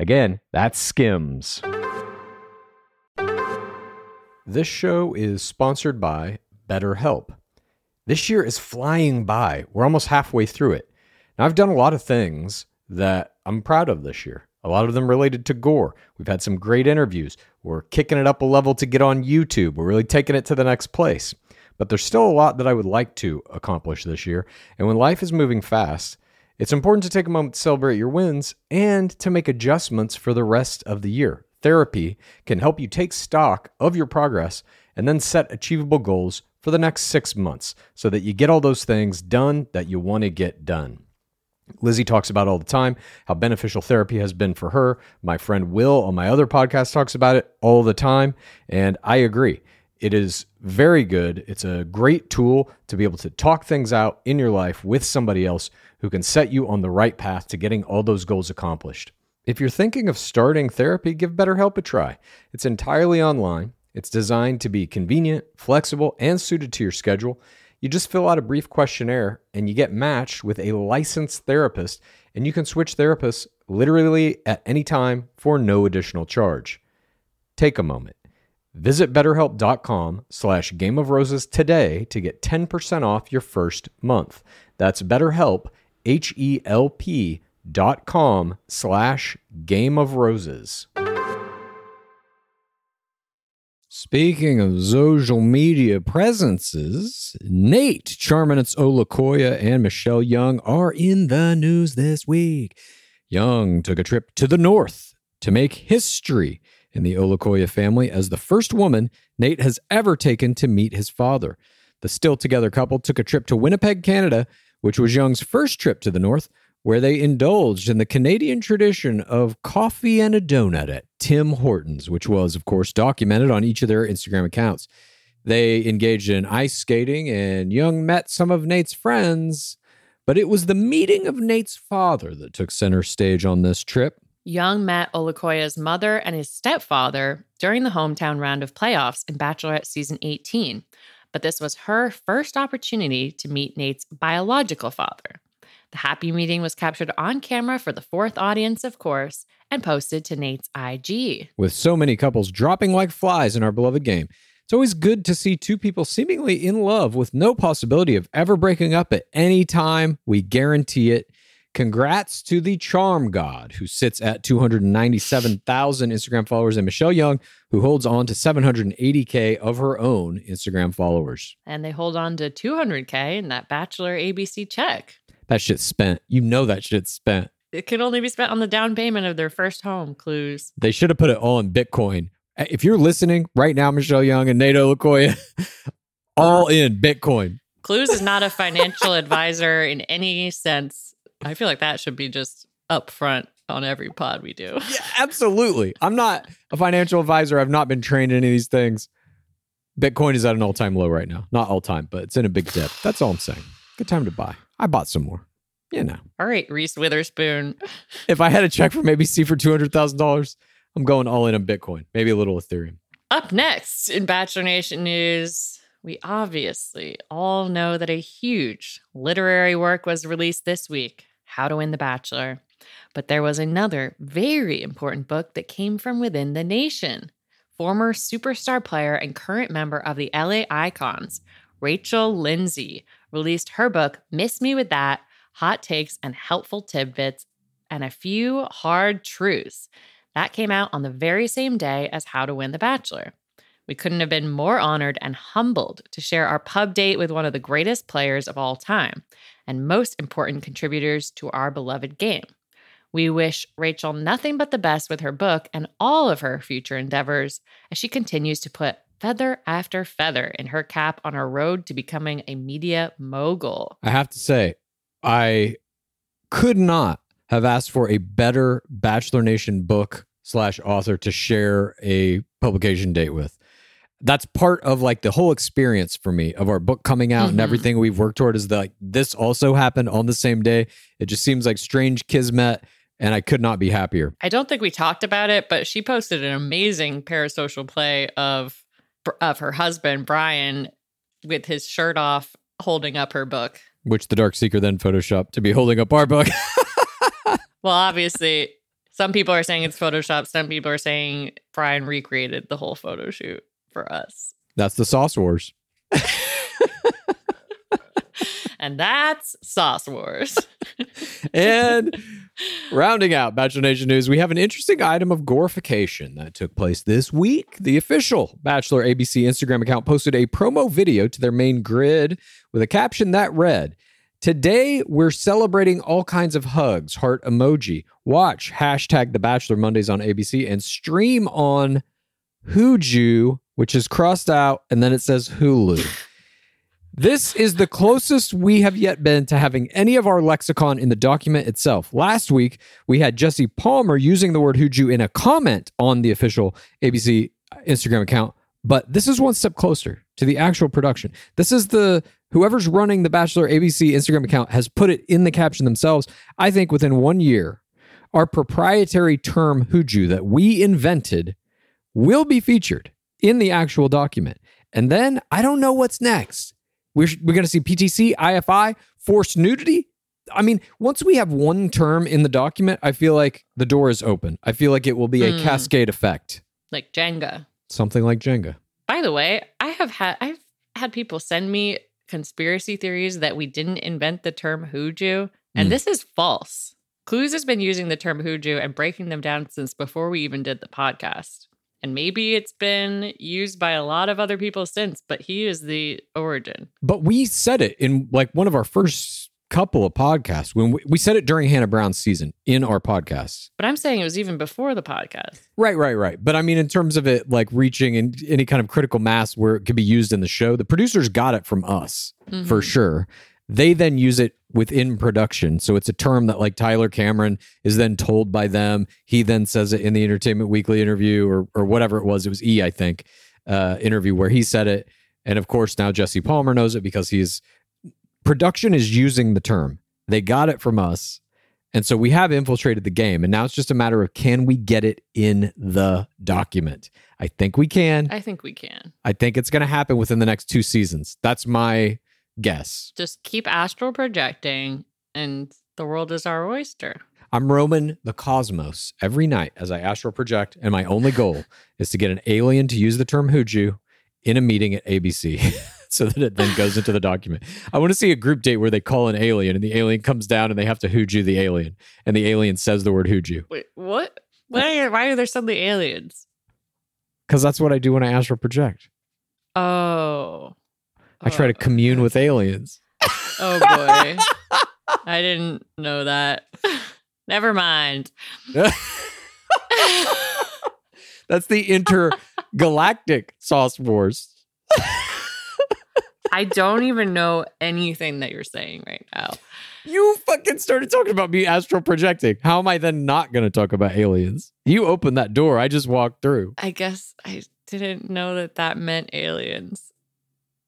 Again, that's Skims. This show is sponsored by BetterHelp. This year is flying by. We're almost halfway through it. Now, I've done a lot of things that I'm proud of this year. A lot of them related to gore. We've had some great interviews. We're kicking it up a level to get on YouTube. We're really taking it to the next place. But there's still a lot that I would like to accomplish this year. And when life is moving fast, it's important to take a moment to celebrate your wins and to make adjustments for the rest of the year. Therapy can help you take stock of your progress and then set achievable goals for the next six months so that you get all those things done that you want to get done. Lizzie talks about all the time how beneficial therapy has been for her. My friend Will on my other podcast talks about it all the time. And I agree. It is very good. It's a great tool to be able to talk things out in your life with somebody else who can set you on the right path to getting all those goals accomplished. If you're thinking of starting therapy, give BetterHelp a try. It's entirely online. It's designed to be convenient, flexible, and suited to your schedule. You just fill out a brief questionnaire and you get matched with a licensed therapist, and you can switch therapists literally at any time for no additional charge. Take a moment. Visit betterhelp.com slash game of roses today to get 10% off your first month. That's betterhelp, H-E-L-P dot com slash game of roses. Speaking of social media presences, Nayte Charminance Olukoya and Michelle Young are in the news this week. Young took a trip to the north to make history in the Olukoya family as the first woman Nayte has ever taken to meet his father. The still together couple took a trip to Winnipeg, Canada, which was Young's first trip to the north, where they indulged in the Canadian tradition of coffee and a donut at Tim Hortons, which was, of course, documented on each of their Instagram accounts. They engaged in ice skating, and Young met some of Nayte's friends. But it was the meeting of Nayte's father that took center stage on this trip. Young met Olukoya's mother and his stepfather during the hometown round of playoffs in Bachelorette season 18. But this was her first opportunity to meet Nayte's biological father. The happy meeting was captured on camera for the fourth audience, of course, and posted to Nayte's IG. With so many couples dropping like flies in our beloved game, it's always good to see two people seemingly in love with no possibility of ever breaking up at any time. We guarantee it. Congrats to the charm god who sits at 297,000 Instagram followers and Michelle Young who holds on to 780K of her own Instagram followers. And they hold on to 200K in that Bachelor ABC check. That shit's spent. You know that shit's spent. It can only be spent on the down payment of their first home, clues. They should have put it all in Bitcoin. If you're listening right now, Michelle Young and Nayte Olukoya, all in Bitcoin. Clues is not a financial advisor in any sense. I feel like that should be just upfront on every pod we do. Yeah, absolutely. I'm not a financial advisor. I've not been trained in any of these things. Bitcoin is at an all time low right now. Not all time, but it's in a big dip. That's all I'm saying. Good time to buy. I bought some more. You know, All right, Reese Witherspoon. if I had a check from ABC for $200,000, I'm going all in on Bitcoin, maybe a little Ethereum. Up next in Bachelor Nation news, we obviously all know that a huge literary work was released this week How to Win the Bachelor. But there was another very important book that came from within the nation. Former superstar player and current member of the LA Icons, Rachel Lindsay, released her book, Miss Me With That Hot Takes and Helpful Tidbits, and a few hard truths. That came out on the very same day as How to Win the Bachelor. We couldn't have been more honored and humbled to share our pub date with one of the greatest players of all time and most important contributors to our beloved game. We wish Rachel nothing but the best with her book and all of her future endeavors as she continues to put feather after feather in her cap on her road to becoming a media mogul. I have to say, I could not have asked for a better Bachelor Nation book slash author to share a publication date with. That's part of like the whole experience for me of our book coming out and Mhm. everything we've worked toward is that like this also happened on the same day. It just seems like strange kismet, and I could not be happier. I don't think we talked about it, but she posted an amazing parasocial play of of her husband Bryan with his shirt off holding up her book. Which the Dark Seeker then photoshopped to be holding up our book. Well, obviously, some people are saying it's Photoshop. Some people are saying Bryan recreated the whole photo shoot for us. That's the Sauce Wars. And that's Sauce Wars. and rounding out Bachelor Nation news, we have an interesting item of glorification that took place this week. The official Bachelor ABC Instagram account posted a promo video to their main grid with a caption that read, Today, we're celebrating all kinds of hugs, heart emoji. Watch hashtag The Bachelor Mondays on ABC and stream on Hooju, which is crossed out, and then it says Hulu. This is the closest we have yet been to having any of our lexicon in the document itself. Last week, we had Jesse Palmer using the word Hooju in a comment on the official ABC Instagram account, but this is one step closer to the actual production. This is the whoever's running the Bachelor ABC Instagram account has put it in the caption themselves. I think within one year, our proprietary term Hooju that we invented will be featured in the actual document. And then I don't know what's next. We're, we're going to see PTC, IFI, forced nudity. I mean, once we have one term in the document, I feel like the door is open. I feel like it will be a Hmm. cascade effect, like Jenga. something like Jenga. By the way, I have had I've had people send me conspiracy theories that we didn't invent the term hooju, and Mm. this is false. Clues has been using the term hooju and breaking them down since before we even did the podcast. And maybe it's been used by a lot of other people since, but he is the origin. But we said it in like one of our first couple of podcasts when we, we said it during Hannah Brown's season in our podcast. But I'm saying it was even before the podcast. Right, right, right. But I mean, in terms of it like reaching in any kind of critical mass where it could be used in the show, the producers got it from us for Mhm. sure. They then use it within production. So it's a term that like Tyler Cameron is then told by them. He then says it in the Entertainment Weekly interview or or whatever it was. It was E, I think, uh, interview where he said it. And of course, now Jesse Palmer knows it because he's production is using the term. They got it from us. And so we have infiltrated the game. And now it's just a matter of can we get it in the document? I think we can. I think we can. I think it's going to happen within the next two seasons. That's my guess. Just keep astral projecting, and the world is our oyster. I'm roaming the cosmos every night as I astral project, and my only goal is to get an alien to use the term Hooju in a meeting at ABC so that it then goes into the document. I want to see a group date where they call an alien and the alien comes down and they have to Hooju the alien, and the alien says the word Hooju. Wait, what? Why are, why are there suddenly aliens? Because that's what I do when I astral project. Oh. I try to commune with aliens. Oh boy. I didn't know that. Never mind. That's the intergalactic sauce wars. I don't even know anything that you're saying right now. You fucking started talking about me astral projecting. How am I then not going to talk about aliens? You opened that door. I just walked through. I guess I didn't know that that meant aliens.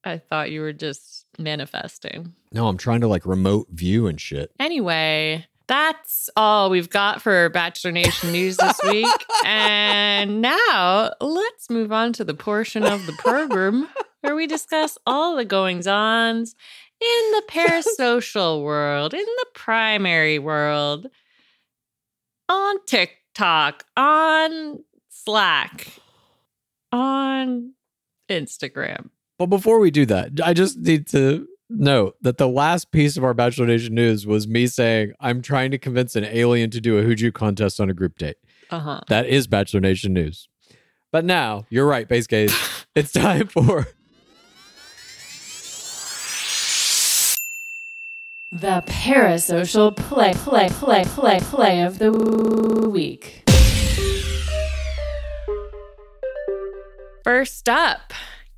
I thought you were just manifesting. No, I'm trying to like remote view and shit. Anyway, that's all we've got for Bachelor Nation news this week. and now let's move on to the portion of the program where we discuss all the goings ons in the parasocial world, in the primary world, on TikTok, on Slack, on Instagram. But before we do that, I just need to note that the last piece of our Bachelor Nation news was me saying I'm trying to convince an alien to do a Hooju contest on a group date. Uh huh. That is Bachelor Nation news. But now, you're right, Base Case. it's time for The parasocial play, play, play, play, play of the week. First up,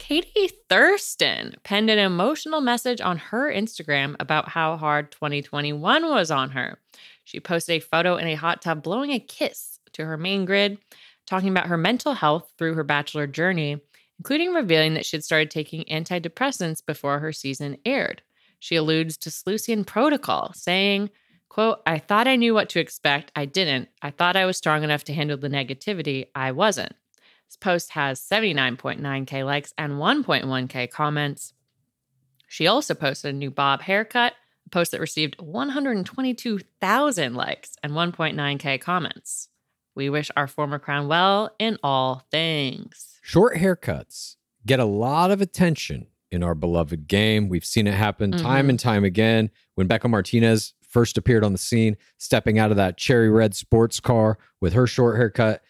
Katie Thurston penned an emotional message on her Instagram about how hard 2021 was on her. She posted a photo in a hot tub blowing a kiss to her main grid, talking about her mental health through her bachelor journey, including revealing that she had started taking antidepressants before her season aired. She alludes to Slusian protocol, saying, quote, I thought I knew what to expect. I didn't. I thought I was strong enough to handle the negativity. I wasn't. This post has 79.9K likes and 1.1K comments. She also posted a new Bob haircut, a post that received 122,000 likes and 1.9K comments. We wish our former crown well in all things. short haircuts get a lot of attention in our beloved game. We've seen it happen time Mhm. and time again. When Bekah Martinez first appeared on the scene, stepping out of that cherry red sports car with her short haircut,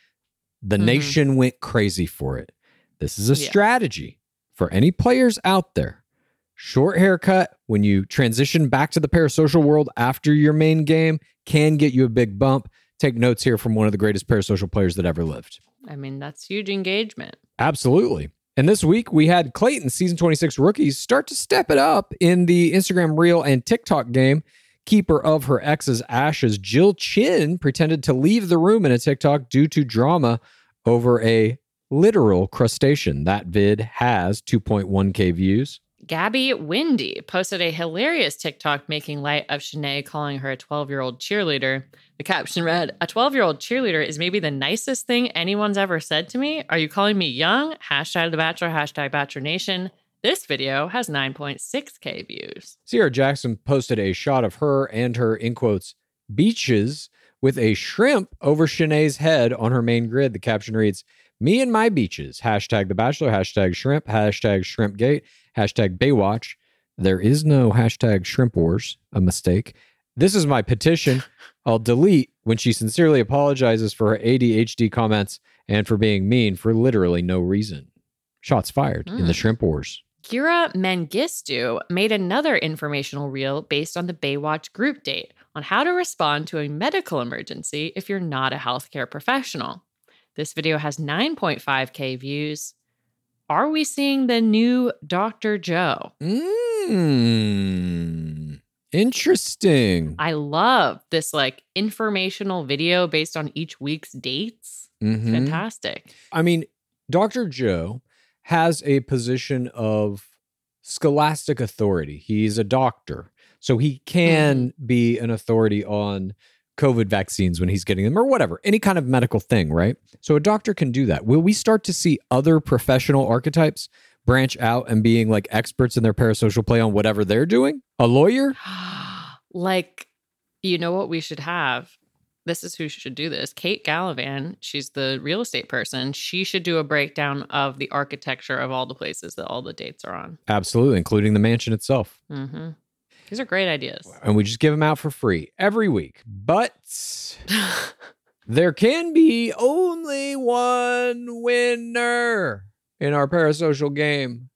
the Mhm. nation went crazy for it. This is a Yeah. strategy for any players out there. Short haircut when you transition back to the parasocial world after your main game can get you a big bump. Take notes here from one of the greatest parasocial players that ever lived. I mean, that's huge engagement. Absolutely. And this week we had Clayton season 26 rookies start to step it up in the Instagram reel and TikTok game. Keeper of her ex's ashes, Jill Chin pretended to leave the room in a TikTok due to drama over a literal crustacean. That vid has 2.1k views. Gabby Windey posted a hilarious TikTok making light of Shanae calling her a 12 year old cheerleader. The caption read, A 12 year old cheerleader is maybe the nicest thing anyone's ever said to me. Are you calling me young? Hashtag The Bachelor, hashtag Bachelor Nation. This video has 9.6K views. Sierra Jackson posted a shot of her and her, in quotes, beaches with a shrimp over Shanae's head on her main grid. The caption reads, Me and my beaches. Hashtag the bachelor, hashtag shrimp, hashtag shrimpgate, hashtag Baywatch. There is no hashtag shrimp wars, a mistake. This is my petition. I'll delete when she sincerely apologizes for her ADHD comments and for being mean for literally no reason. Shots fired in the Mm. shrimp wars. Kira Mengistu made another informational reel based on the Baywatch group date on how to respond to a medical emergency if you're not a healthcare professional. This video has 9.5K views. Are we seeing the new Dr. Joe? Mm, interesting. I love this like informational video based on each week's dates. Mhm. Fantastic. I mean, Dr. Joe has a position of scholastic authority. He's a doctor. So he can mm-hmm. be an authority on COVID vaccines when he's getting them or whatever, any kind of medical thing, right? So a doctor can do that. Will we start to see other professional archetypes branch out and being like experts in their parasocial play on whatever they're doing? A lawyer? like, you know what we should have? This is who should do this. Kate Gallivan, she's the real estate person. She should do a breakdown of the architecture of all the places that all the dates are on. Absolutely, including the mansion itself. hmm These are great ideas. And we just give them out for free every week. But there can be only one winner in our parasocial game.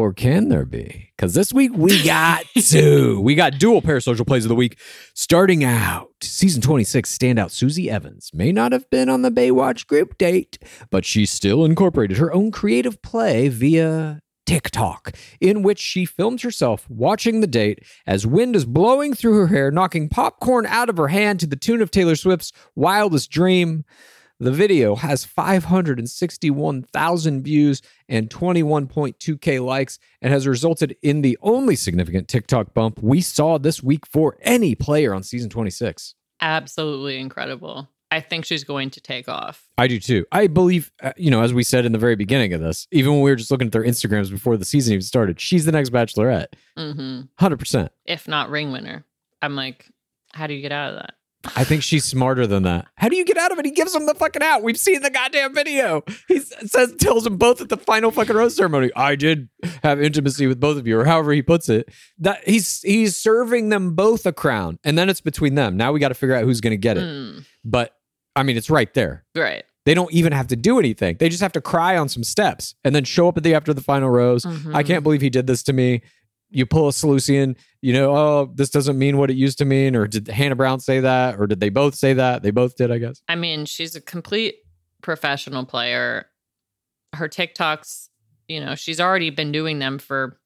Or can there be? Because this week we got two. We got dual parasocial plays of the week. Starting out, season 26 standout Susie Evans may not have been on the Baywatch group date, but she still incorporated her own creative play via TikTok, in which she filmed herself watching the date as wind is blowing through her hair, knocking popcorn out of her hand to the tune of Taylor Swift's Wildest Dream. The video has 561,000 views and 21.2K likes and has resulted in the only significant TikTok bump we saw this week for any player on season 26. Absolutely incredible. I think she's going to take off. I do too. I believe, uh, you know, as we said in the very beginning of this, even when we were just looking at their Instagrams before the season even started, she's the next bachelorette. hmm 100%. If not ring winner. I'm like, how do you get out of that? I think she's smarter than that. How do you get out of it? He gives them the fucking out. We've seen the goddamn video. He says, tells them both at the final fucking rose ceremony. I did have intimacy with both of you, or however he puts it. That he's he's serving them both a crown, and then it's between them. Now we got to figure out who's going to get it. Mm, But I mean, it's right there. right. They don't even have to do anything. They just have to cry on some steps and then show up at the after the final rose. Mhm. I can't believe he did this to me. You pull a Seleucian, you know, oh, this doesn't mean what it used to mean. Or did Hannah Brown say that? Or did they both say that? They both did, I guess. I mean, she's a complete professional player. Her TikToks, you know, she's already been doing them for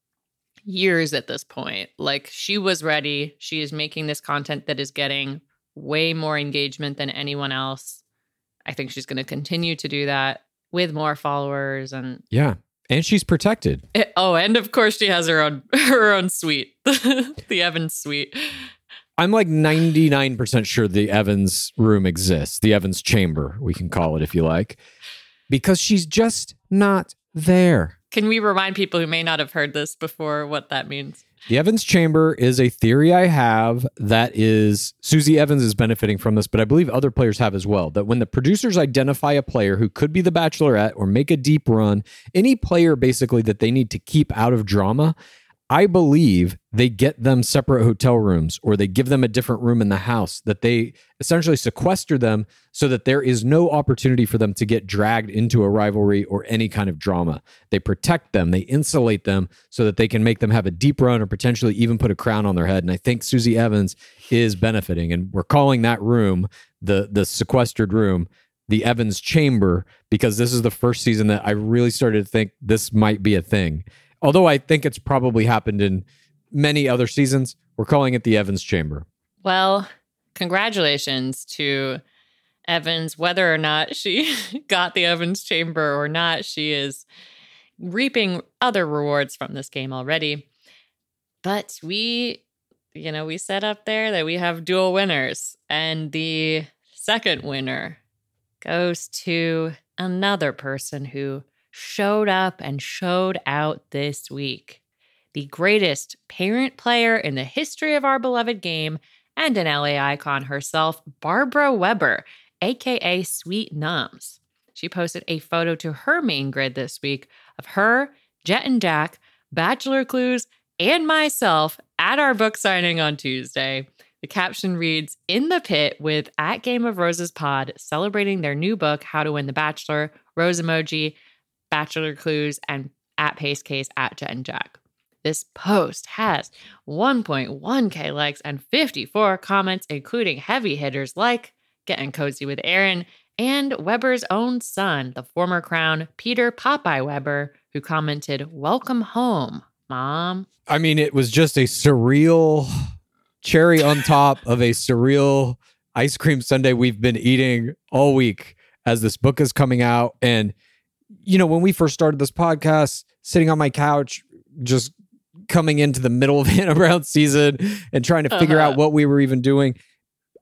years at this point. Like she was ready. She is making this content that is getting way more engagement than anyone else. I think she's going to continue to do that with more followers and Yeah. And she's protected. Eh, oh, and of course she has her own her own suite, the Evans suite. I'm like 99% sure the Evans room exists, the Evans chamber, we can call it if you like, because she's just not there. Can we remind people who may not have heard this before what that means? The Evans Chamber is a theory I have that is Susie Evans is benefiting from this, but I believe other players have as well. That when the producers identify a player who could be the bachelorette or make a deep run, any player basically that they need to keep out of drama, I believe they get them separate hotel rooms or they give them a different room in the house, that they essentially sequester them so that there is no opportunity for them to get dragged into a rivalry or any kind of drama. They protect them, they insulate them so that they can make them have a deep run or potentially even put a crown on their head. And I think Susie Evans is benefiting. And we're calling that room the the sequestered room the Evans Chamber because this is the first season that I really started to think this might be a thing. Although I think it's probably happened in many other seasons, we're calling it the Evans Chamber. Well, congratulations to Evans. Whether or not she got the Evans chamber or not, she is reaping other rewards from this game already. But we, you know, we set up there that we have dual winners, and the second winner goes to another person who showed up and showed out this week. The greatest parent player in the history of our beloved game and an LA icon herself, Barbara Weber, aka Sweet Nums. She posted a photo to her main grid this week of her, Jet and Jack, Bachelor Clues, and myself at our book signing on Tuesday. The caption reads In the pit with at Game of Roses Pod celebrating their new book, How to Win the Bachelor, Rose Emoji, Bachelor Clues, and at Pace Case at Jet and Jack. This post has 1.1k likes and 54 comments, including heavy hitters like Getting Cozy with Aaron and Weber's own son, the former crown Peter Popeye Weber, who commented, Welcome home, mom. I mean, it was just a surreal cherry on top of a surreal ice cream sundae we've been eating all week as this book is coming out. And you know, when we first started this podcast, sitting on my couch, just coming into the middle of Hannah Brown season and trying to figure Uh-huh. out what we were even doing,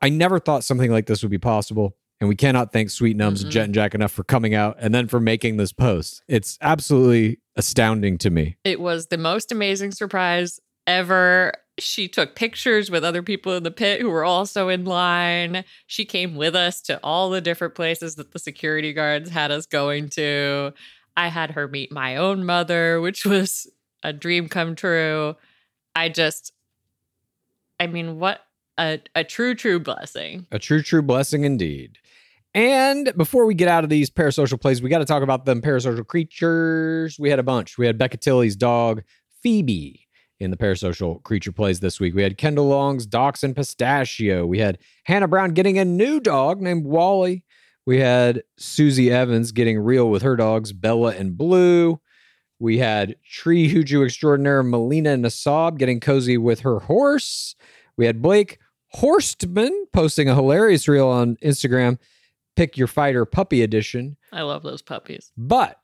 I never thought something like this would be possible. And we cannot thank Sweet Nums and Jet and Jack enough for coming out and then for making this post. It's absolutely astounding to me. It was the most amazing surprise ever. She took pictures with other people in the pit who were also in line. She came with us to all the different places that the security guards had us going to. I had her meet my own mother, which was a dream come true. I just, I mean, what a, a true, true blessing. A true, true blessing indeed. And before we get out of these parasocial plays, we got to talk about them parasocial creatures. We had a bunch. We had Becca Tilley's dog, Phoebe, in the parasocial creature plays this week. We had Kendall Long's Dachshund Pistachio. We had Hannah Brown getting a new dog named Wally. We had Susie Evans getting real with her dogs, Bella and Blue. We had Tree Hooju extraordinaire Melina Nassab getting cozy with her horse. We had Blake Horstmann posting a hilarious reel on Instagram, Pick Your Fighter Puppy Edition. I love those puppies. But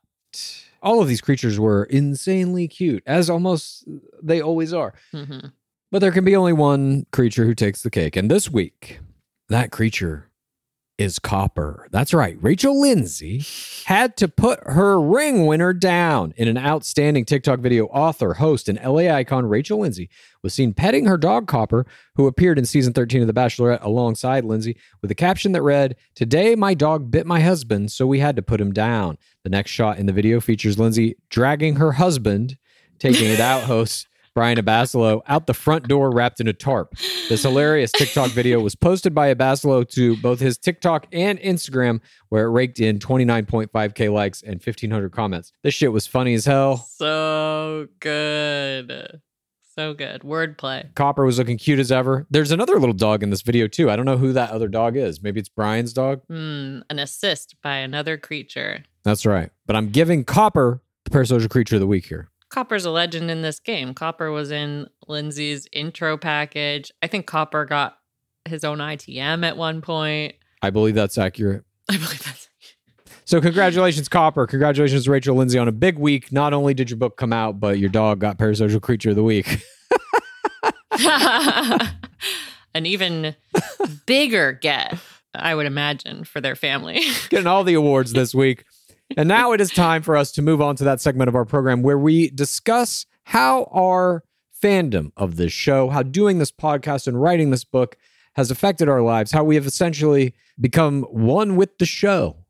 all of these creatures were insanely cute, as almost they always are. hmm But there can be only one creature who takes the cake. And this week, that creature is Copper. That's right. Rachel Lindsay had to put her ring winner down in an outstanding TikTok video. Author, host, and LA icon Rachel Lindsay was seen petting her dog Copper, who appeared in season 13 of The Bachelorette alongside Lindsay, with a caption that read, Today my dog bit my husband, so we had to put him down. The next shot in the video features Lindsay dragging her husband, taking it out host Brian Abasolo out the front door wrapped in a tarp. This hilarious TikTok video was posted by Abasolo to both his TikTok and Instagram, where it raked in 29.5k likes and 1,500 comments. This shit was funny as hell. So good. So good. Wordplay. Copper was looking cute as ever. There's another little dog in this video too. I don't know who that other dog is. Maybe it's Bryan's dog. Hmm, an assist by another creature. That's right. But I'm giving Copper the parasocial creature of the week here. Copper's a legend in this game. Copper was in Lindsay's intro package. I think Copper got his own ITM at one point. I believe that's accurate. I believe that's. So congratulations, Copper. Congratulations, Rachel Lindsay, on a big week. Not only did your book come out, but your dog got parasocial creature of the week. An even bigger get, I would imagine, for their family. Getting all the awards this week. And now it is time for us to move on to that segment of our program where we discuss how our fandom of this show, how doing this podcast and writing this book has affected our lives, how we have essentially become one with the show.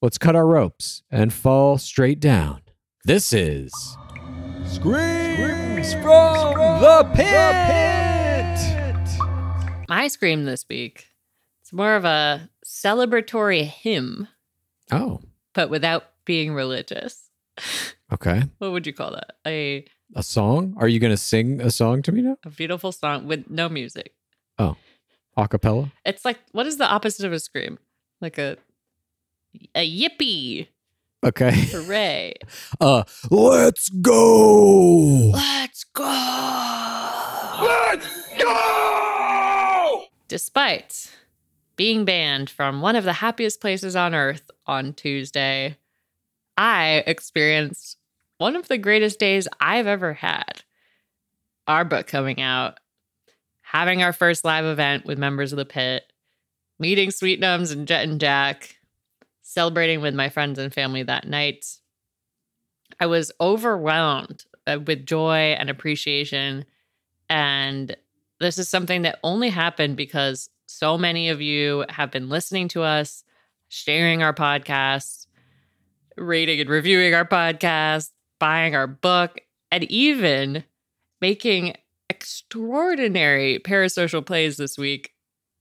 Let's cut our ropes and fall straight down. This is Screams from the Pit. My scream this week. It's more of a celebratory hymn, Oh, but without being religious. okay. What would you call that? A A song? Are you going to sing a song to me now? a beautiful song with no music. Oh, acapella? It's like what is the opposite of a scream? Like a a yippee, Okay. hooray! Uh, let's go. Let's go! Let's go! Despite being banned from one of the happiest places on earth on Tuesday, I experienced one of the greatest days I've ever had. Our book coming out, having our first live event with members of the pit, meeting Sweet Nums and Jet and Jack, celebrating with my friends and family that night. I was overwhelmed uh, with joy and appreciation. And this is something that only happened because so many of you have been listening to us, sharing our podcast, rating and reviewing our podcast, buying our book, and even making extraordinary parasocial plays this week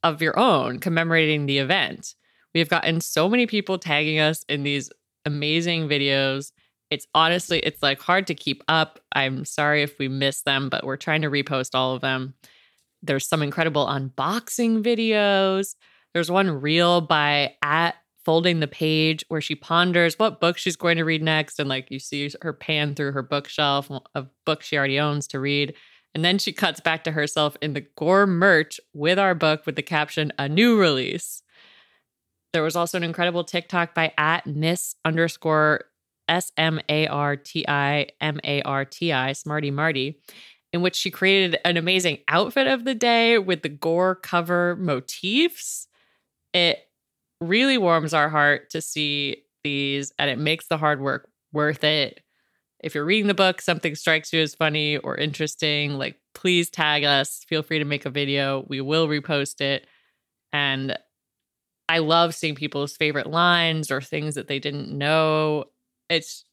of your own commemorating the event. We have gotten so many people tagging us in these amazing videos. It's honestly, it's like hard to keep up. I'm sorry if we miss them, but we're trying to repost all of them. There's some incredible unboxing videos. There's one reel by at folding the page where she ponders what book she's going to read next. And like you see her pan through her bookshelf of books she already owns to read. And then she cuts back to herself in the gore merch with our book with the caption, a new release. There was also an incredible TikTok by at miss underscore S M A R T I M A R T I, Smarty Marty, in which she created an amazing outfit of the day with the gore cover motifs. It really warms our heart to see these, and it makes the hard work worth it. If you're reading the book, something strikes you as funny or interesting, like please tag us. Feel free to make a video. We will repost it. And I love seeing people's favorite lines or things that they didn't know. It's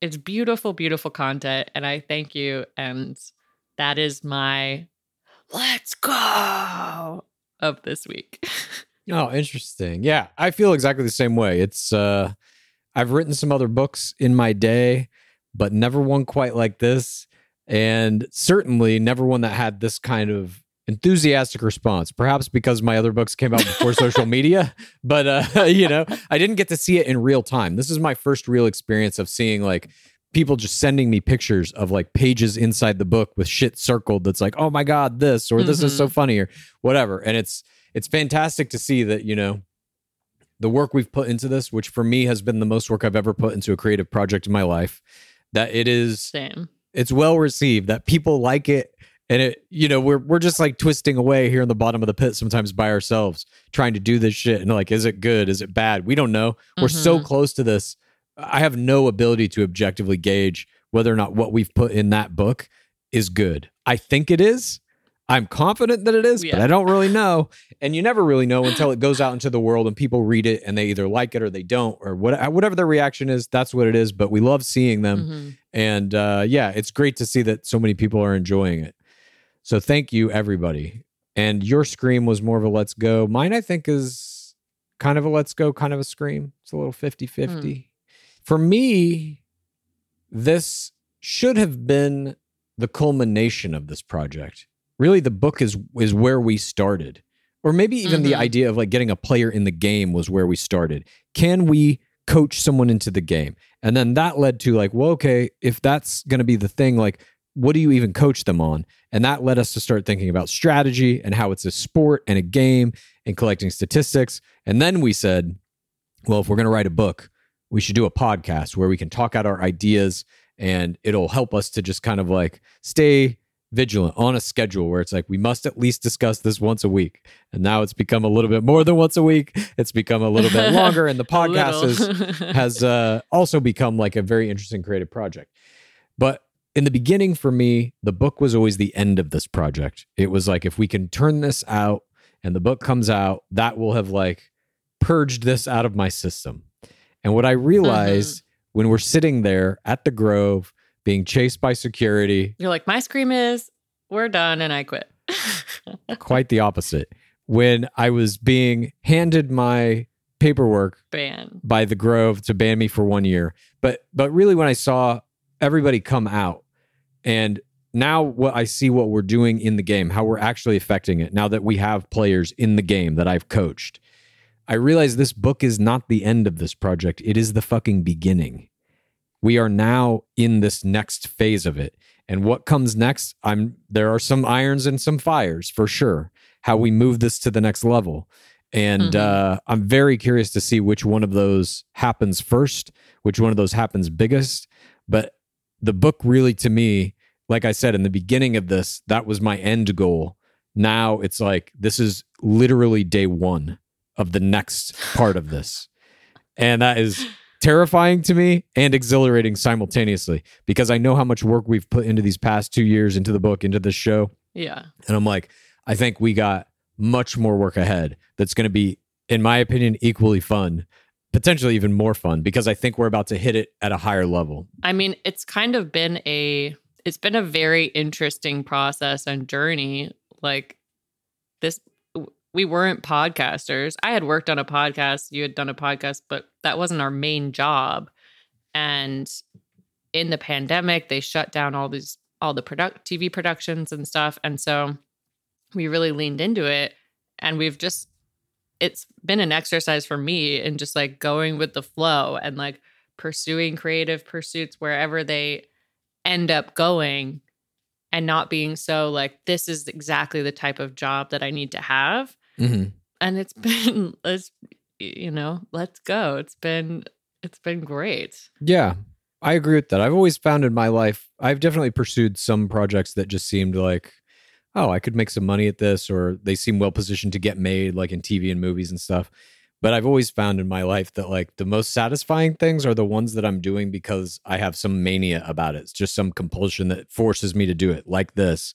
it's beautiful, beautiful content, and I thank you. And that is my let's go of this week. Oh, interesting. Yeah, I feel exactly the same way. It's uh I've written some other books in my day, but never one quite like this and certainly never one that had this kind of enthusiastic response perhaps because my other books came out before social media but uh you know i didn't get to see it in real time this is my first real experience of seeing like people just sending me pictures of like pages inside the book with shit circled that's like oh my god this or this is so funny or whatever and it's it's fantastic to see that you know the work we've put into this which for me has been the most work i've ever put into a creative project in my life that it is Same. it's well received that people like it and it you know we're we're just like twisting away here in the bottom of the pit sometimes by ourselves trying to do this shit and like is it good? Is it bad? We don't know. We're so Mhm. close to this. I have no ability to objectively gauge whether or not what we've put in that book is good. I think it is i'm confident that it is but i don't really know and you never really know until it goes out into the world and people read it and they either like it or they don't or what, whatever their reaction is that's what it is but we love seeing them Mhm. and uh, yeah, it's great to see that so many people are enjoying it. So thank you, everybody. And your scream was more of a let's go. Mine, I think, is kind of a let's go, kind of a scream. It's a little 50 50. For me, this should have been the culmination of this project. Really, the book is is where we started. Or maybe even the Mhm. idea of like getting a player in the game was where we started. Can we coach someone into the game? And then that led to like, well, okay, if that's going to be the thing, like, what do you even coach them on? And that led us to start thinking about strategy and how it's a sport and a game and collecting statistics. And then we said, well, if we're going to write a book, we should do a podcast where we can talk out our ideas and it'll help us to just kind of like stay vigilant on a schedule where it's like we must at least discuss this once a week. And now it's become a little bit more than once a week. It's become a little bit longer and the podcast is has uh, also become like a very interesting creative project. But in the beginning, for me, the book was always the end of this project. It was like, if we can turn this out and the book comes out, that will have like purged this out of my system. And what I realized when we're sitting there at the Grove being chased by security, You're like, my scream is, we're done, and I quit. quite the opposite. When I was being handed my paperwork Ban. by the Grove to ban me for one year. But but really when I saw everybody come out and now what I see what we're doing in the game, how we're actually affecting it, now that we have players in the game that I've coached, I realize this book is not the end of this project. It is the fucking beginning. We are now in this next phase of it. And what comes next, I'm there are some irons and some fires for sure. How we move this to the next level. And Mhm. uh, I'm very curious to see which one of those happens first, which one of those happens biggest. But the book really, to me, like I said in the beginning of this, that was my end goal. Now it's like this is literally day one of the next part of this. And that is terrifying to me and exhilarating simultaneously because I know how much work we've put into these past two years into the book, into this show. Yeah. And I'm like, I think we got much more work ahead that's going to be, in my opinion, equally fun, potentially even more fun because I think we're about to hit it at a higher level. I mean, it's kind of been a it's been a very interesting process and journey. Like this we weren't podcasters. I had worked on a podcast, you had done a podcast, but that wasn't our main job. And in the pandemic, they shut down all these all the product TV productions and stuff. And so we really leaned into it and we've just it's been an exercise for me in just like going with the flow and like pursuing creative pursuits wherever they end up going and not being so like this is exactly the type of job that I need to have Mm-hmm. and it's been it's you know let's go it's been it's been great Yeah. I agree with that. I've always found in my life, I've definitely pursued some projects that just seemed like, oh, I could make some money at this, or they seem well positioned to get made, like in TV and movies and stuff. But I've always found in my life that like the most satisfying things are the ones that I'm doing because I have some mania about it. It's just some compulsion that forces me to do it, like this.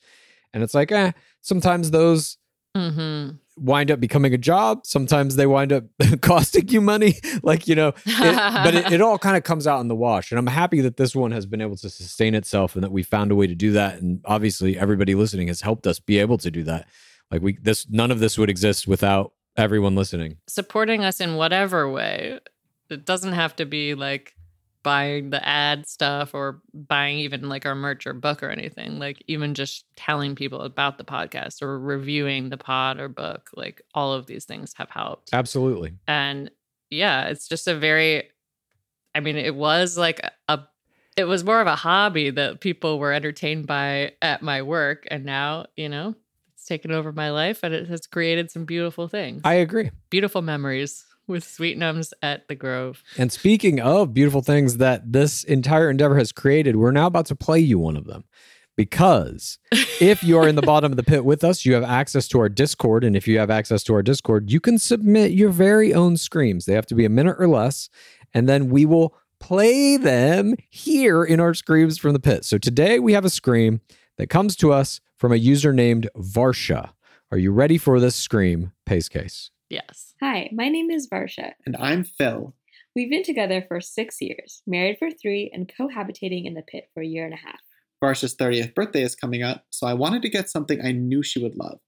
And it's like, eh, sometimes those Mm-hmm. wind up becoming a job. Sometimes they wind up costing you money. like, you know, it- but it, it all kind of comes out in the wash. And I'm happy that this one has been able to sustain itself and that we found a way to do that. And obviously, everybody listening has helped us be able to do that. Like, we, this, none of this would exist without everyone listening. Supporting us in whatever way. It doesn't have to be like buying the ad stuff or buying even like our merch or book or anything. Like even just telling people about the podcast or reviewing the pod or book. Like all of these things have helped. Absolutely. and yeah it's just a very i mean it was like a it was more of a hobby that people were entertained by at my work and now you know it's taken over my life and it has created some beautiful things I agree. beautiful memories with sweet nums at the grove And speaking of beautiful things that this entire endeavor has created, we're now about to play you one of them. Because if you are in the bottom of the pit with us, you have access to our Discord. And if you have access to our Discord, you can submit your very own screams. They have to be a minute or less. And then we will play them here in our Screams from the Pit. So today we have a scream that comes to us from a user named Varsha. Are you ready for this scream, Pace Case? Yes Hi, my name is Varsha. And I'm Phil. We've been together for six years, married for three, and cohabitating in the pit for a year and a half. Varsha's 30th birthday is coming up, so I wanted to get something I knew she would love.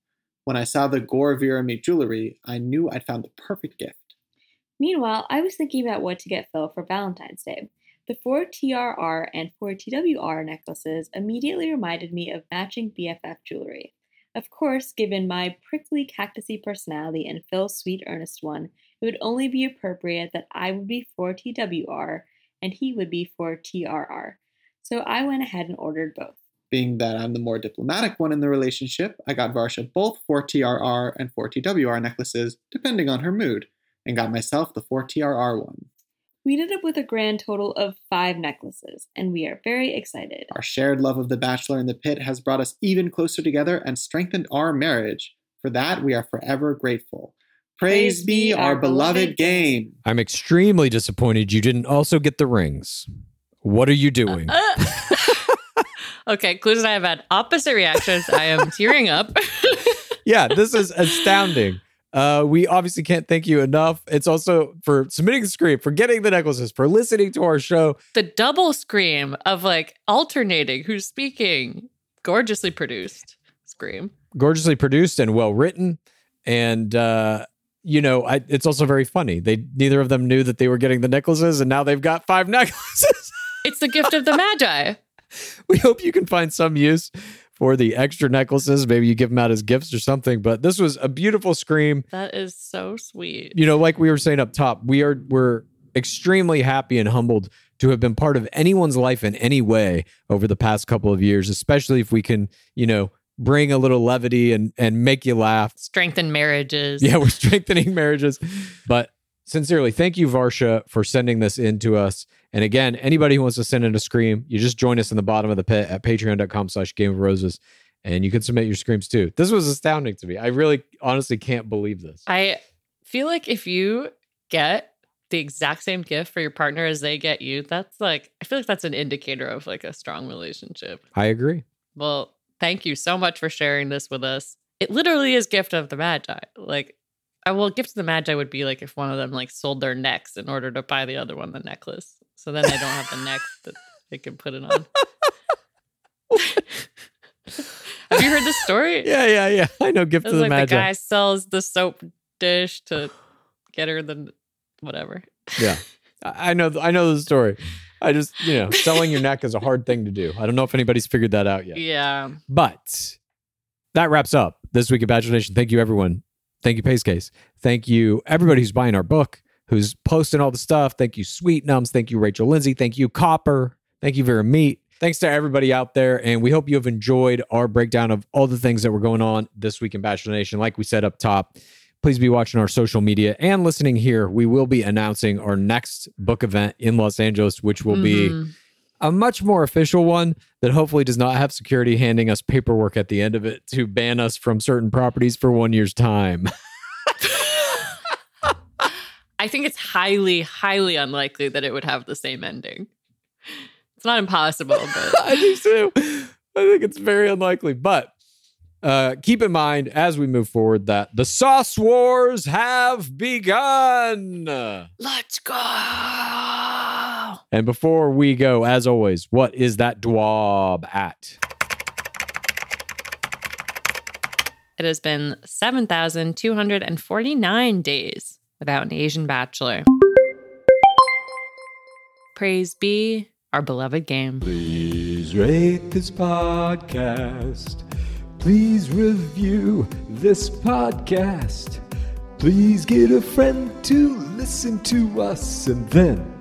When I saw the Gore Vera Me jewelry, I knew I'd found the perfect gift. Meanwhile, I was thinking about what to get Phil for Valentine's Day. The four TRR and four TWR necklaces immediately reminded me of matching BFF jewelry. Of course, given my prickly cactusy personality and Phil's sweet earnest one, it would only be appropriate that I would be for TWR and he would be for TRR. So I went ahead and ordered both. Being that I'm the more diplomatic one in the relationship, I got Varsha both 4TRR and 4TWR necklaces, depending on her mood, and got myself the 4TRR one. We ended up with a grand total of five necklaces, and we are very excited. Our shared love of The Bachelor and the Pit has brought us even closer together and strengthened our marriage. For that, we are forever grateful. Praise, be our beloved game. I'm extremely disappointed you didn't also get the rings. What are you doing? Uh, uh. okay clues and i have had opposite reactions i am tearing up yeah, this is astounding. Uh, we obviously can't thank you enough. It's also for submitting the screen, for getting the necklaces, for listening to our show. the double scream of like alternating who's speaking gorgeously produced scream Gorgeously produced and well written. And, uh, you know, I, it's also very funny. They neither of them knew that they were getting the necklaces, and now they've got five necklaces. it's the gift of the magi we hope you can find some use for the extra necklaces. Maybe you give them out as gifts or something. But this was a beautiful scream. that is so sweet you know, like we were saying up top, we are we're extremely happy and humbled to have been part of anyone's life in any way over the past couple of years, especially if we can, you know, bring a little levity and and make you laugh. strengthen marriages Yeah, we're strengthening marriages. But sincerely, thank you, Varsha, for sending this in to us. And again, anybody who wants to send in a scream, you just join us in the bottom of the pit at patreon.com slash game of roses. And you can submit your screams too. This was astounding to me. I really honestly can't believe this. I feel like if you get the exact same gift for your partner as they get you, that's like I feel like that's an indicator of like a strong relationship. I agree. Well, thank you so much for sharing this with us. It literally is gift of the magi. Like I will gift of the magi would be like if one of them like sold their necks in order to buy the other one the necklace. So then they don't have the neck that they can put it on. have you heard this story? Yeah, yeah, yeah. I know gift of the like magi. the guy sells the soap dish to get her the whatever. Yeah. I I know I know the story. I just, you know, selling your neck is a hard thing to do. I don't know if anybody's figured that out yet. Yeah. But that wraps up this week of Bachelor Nation. Thank you, everyone. Thank you, Pace Case. Thank you, everybody who's buying our book, who's posting all the stuff. Thank you, Sweet Nums. Thank you, Rachel Lindsay. Thank you, Copper. Thank you, Vera Meat. Thanks to everybody out there. And we hope you have enjoyed our breakdown of all the things that were going on this week in Bachelor Nation. Like we said up top, please be watching our social media and listening here. We will be announcing our next book event in Los Angeles, which will be Mhm. A much more official one that hopefully does not have security handing us paperwork at the end of it to ban us from certain properties for one year's time. I think it's highly, highly unlikely that it would have the same ending. It's not impossible, but I do too. I think it's very unlikely. But uh, keep in mind as we move forward that the sauce wars have begun. let's go. And before we go, as always, what is that dwab at? It has been 7,249 days without an Asian bachelor. Praise be our beloved game. Please rate this podcast. Please review this podcast. Please get a friend to listen to us and then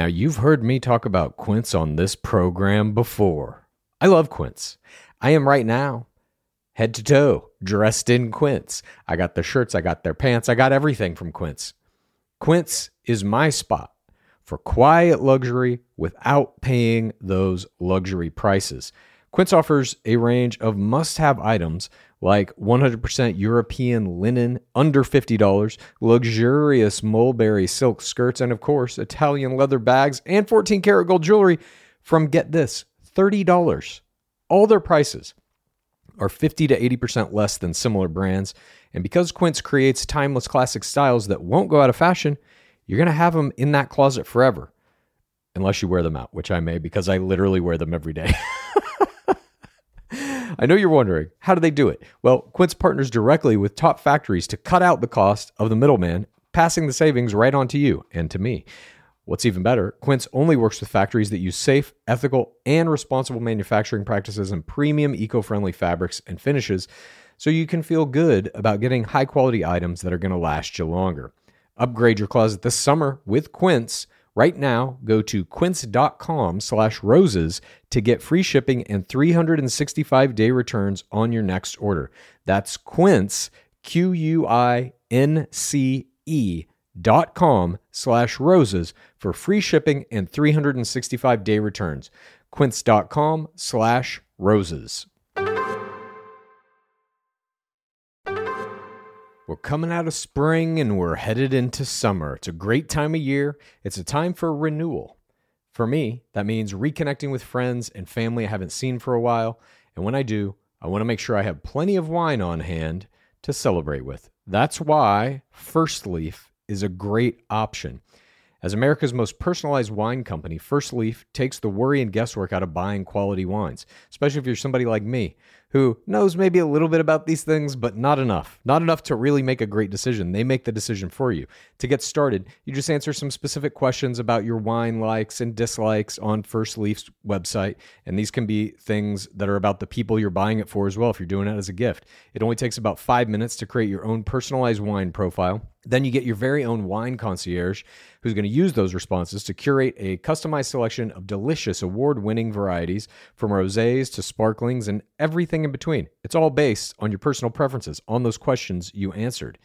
Now, you've heard me talk about Quince on this program before. I love Quince. I am right now, head to toe, dressed in Quince. I got their shirts, I got their pants, I got everything from Quince. Quince is my spot for quiet luxury without paying those luxury prices. Quince offers a range of must have items like 100% European linen under $50, luxurious mulberry silk skirts, and of course, Italian leather bags and 14 karat gold jewelry from get this $30. All their prices are 50 to 80% less than similar brands. And because Quince creates timeless classic styles that won't go out of fashion, you're going to have them in that closet forever. Unless you wear them out, which I may because I literally wear them every day. I know you're wondering, how do they do it? Well, Quince partners directly with top factories to cut out the cost of the middleman, passing the savings right on to you and to me. What's even better, Quince only works with factories that use safe, ethical, and responsible manufacturing practices and premium eco friendly fabrics and finishes so you can feel good about getting high quality items that are going to last you longer. Upgrade your closet this summer with Quince. Right now, go to quince.com slash roses to get free shipping and 365 day returns on your next order. That's quince, Q U I N C E dot com slash roses for free shipping and 365 day returns. Quince.com slash roses. We're coming out of spring and we're headed into summer. It's a great time of year. It's a time for renewal. For me, that means reconnecting with friends and family I haven't seen for a while. And when I do, I want to make sure I have plenty of wine on hand to celebrate with. That's why First Leaf is a great option. As America's most personalized wine company, First Leaf takes the worry and guesswork out of buying quality wines, especially if you're somebody like me who knows maybe a little bit about these things, but not enough. Not enough to really make a great decision. They make the decision for you. To get started, you just answer some specific questions about your wine likes and dislikes on First Leaf's website. And these can be things that are about the people you're buying it for as well, if you're doing it as a gift. It only takes about five minutes to create your own personalized wine profile. Then you get your very own wine concierge who's going to use those responses to curate a customized selection of delicious award winning varieties from rosés to sparklings and everything in between. It's all based on your personal preferences, on those questions you answered.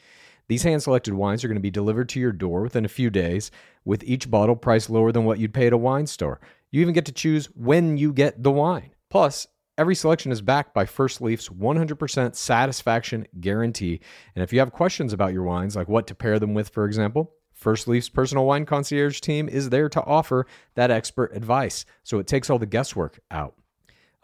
These hand selected wines are going to be delivered to your door within a few days, with each bottle priced lower than what you'd pay at a wine store. You even get to choose when you get the wine. Plus, Every selection is backed by First Leaf's 100% satisfaction guarantee. And if you have questions about your wines, like what to pair them with, for example, First Leaf's personal wine concierge team is there to offer that expert advice. So it takes all the guesswork out.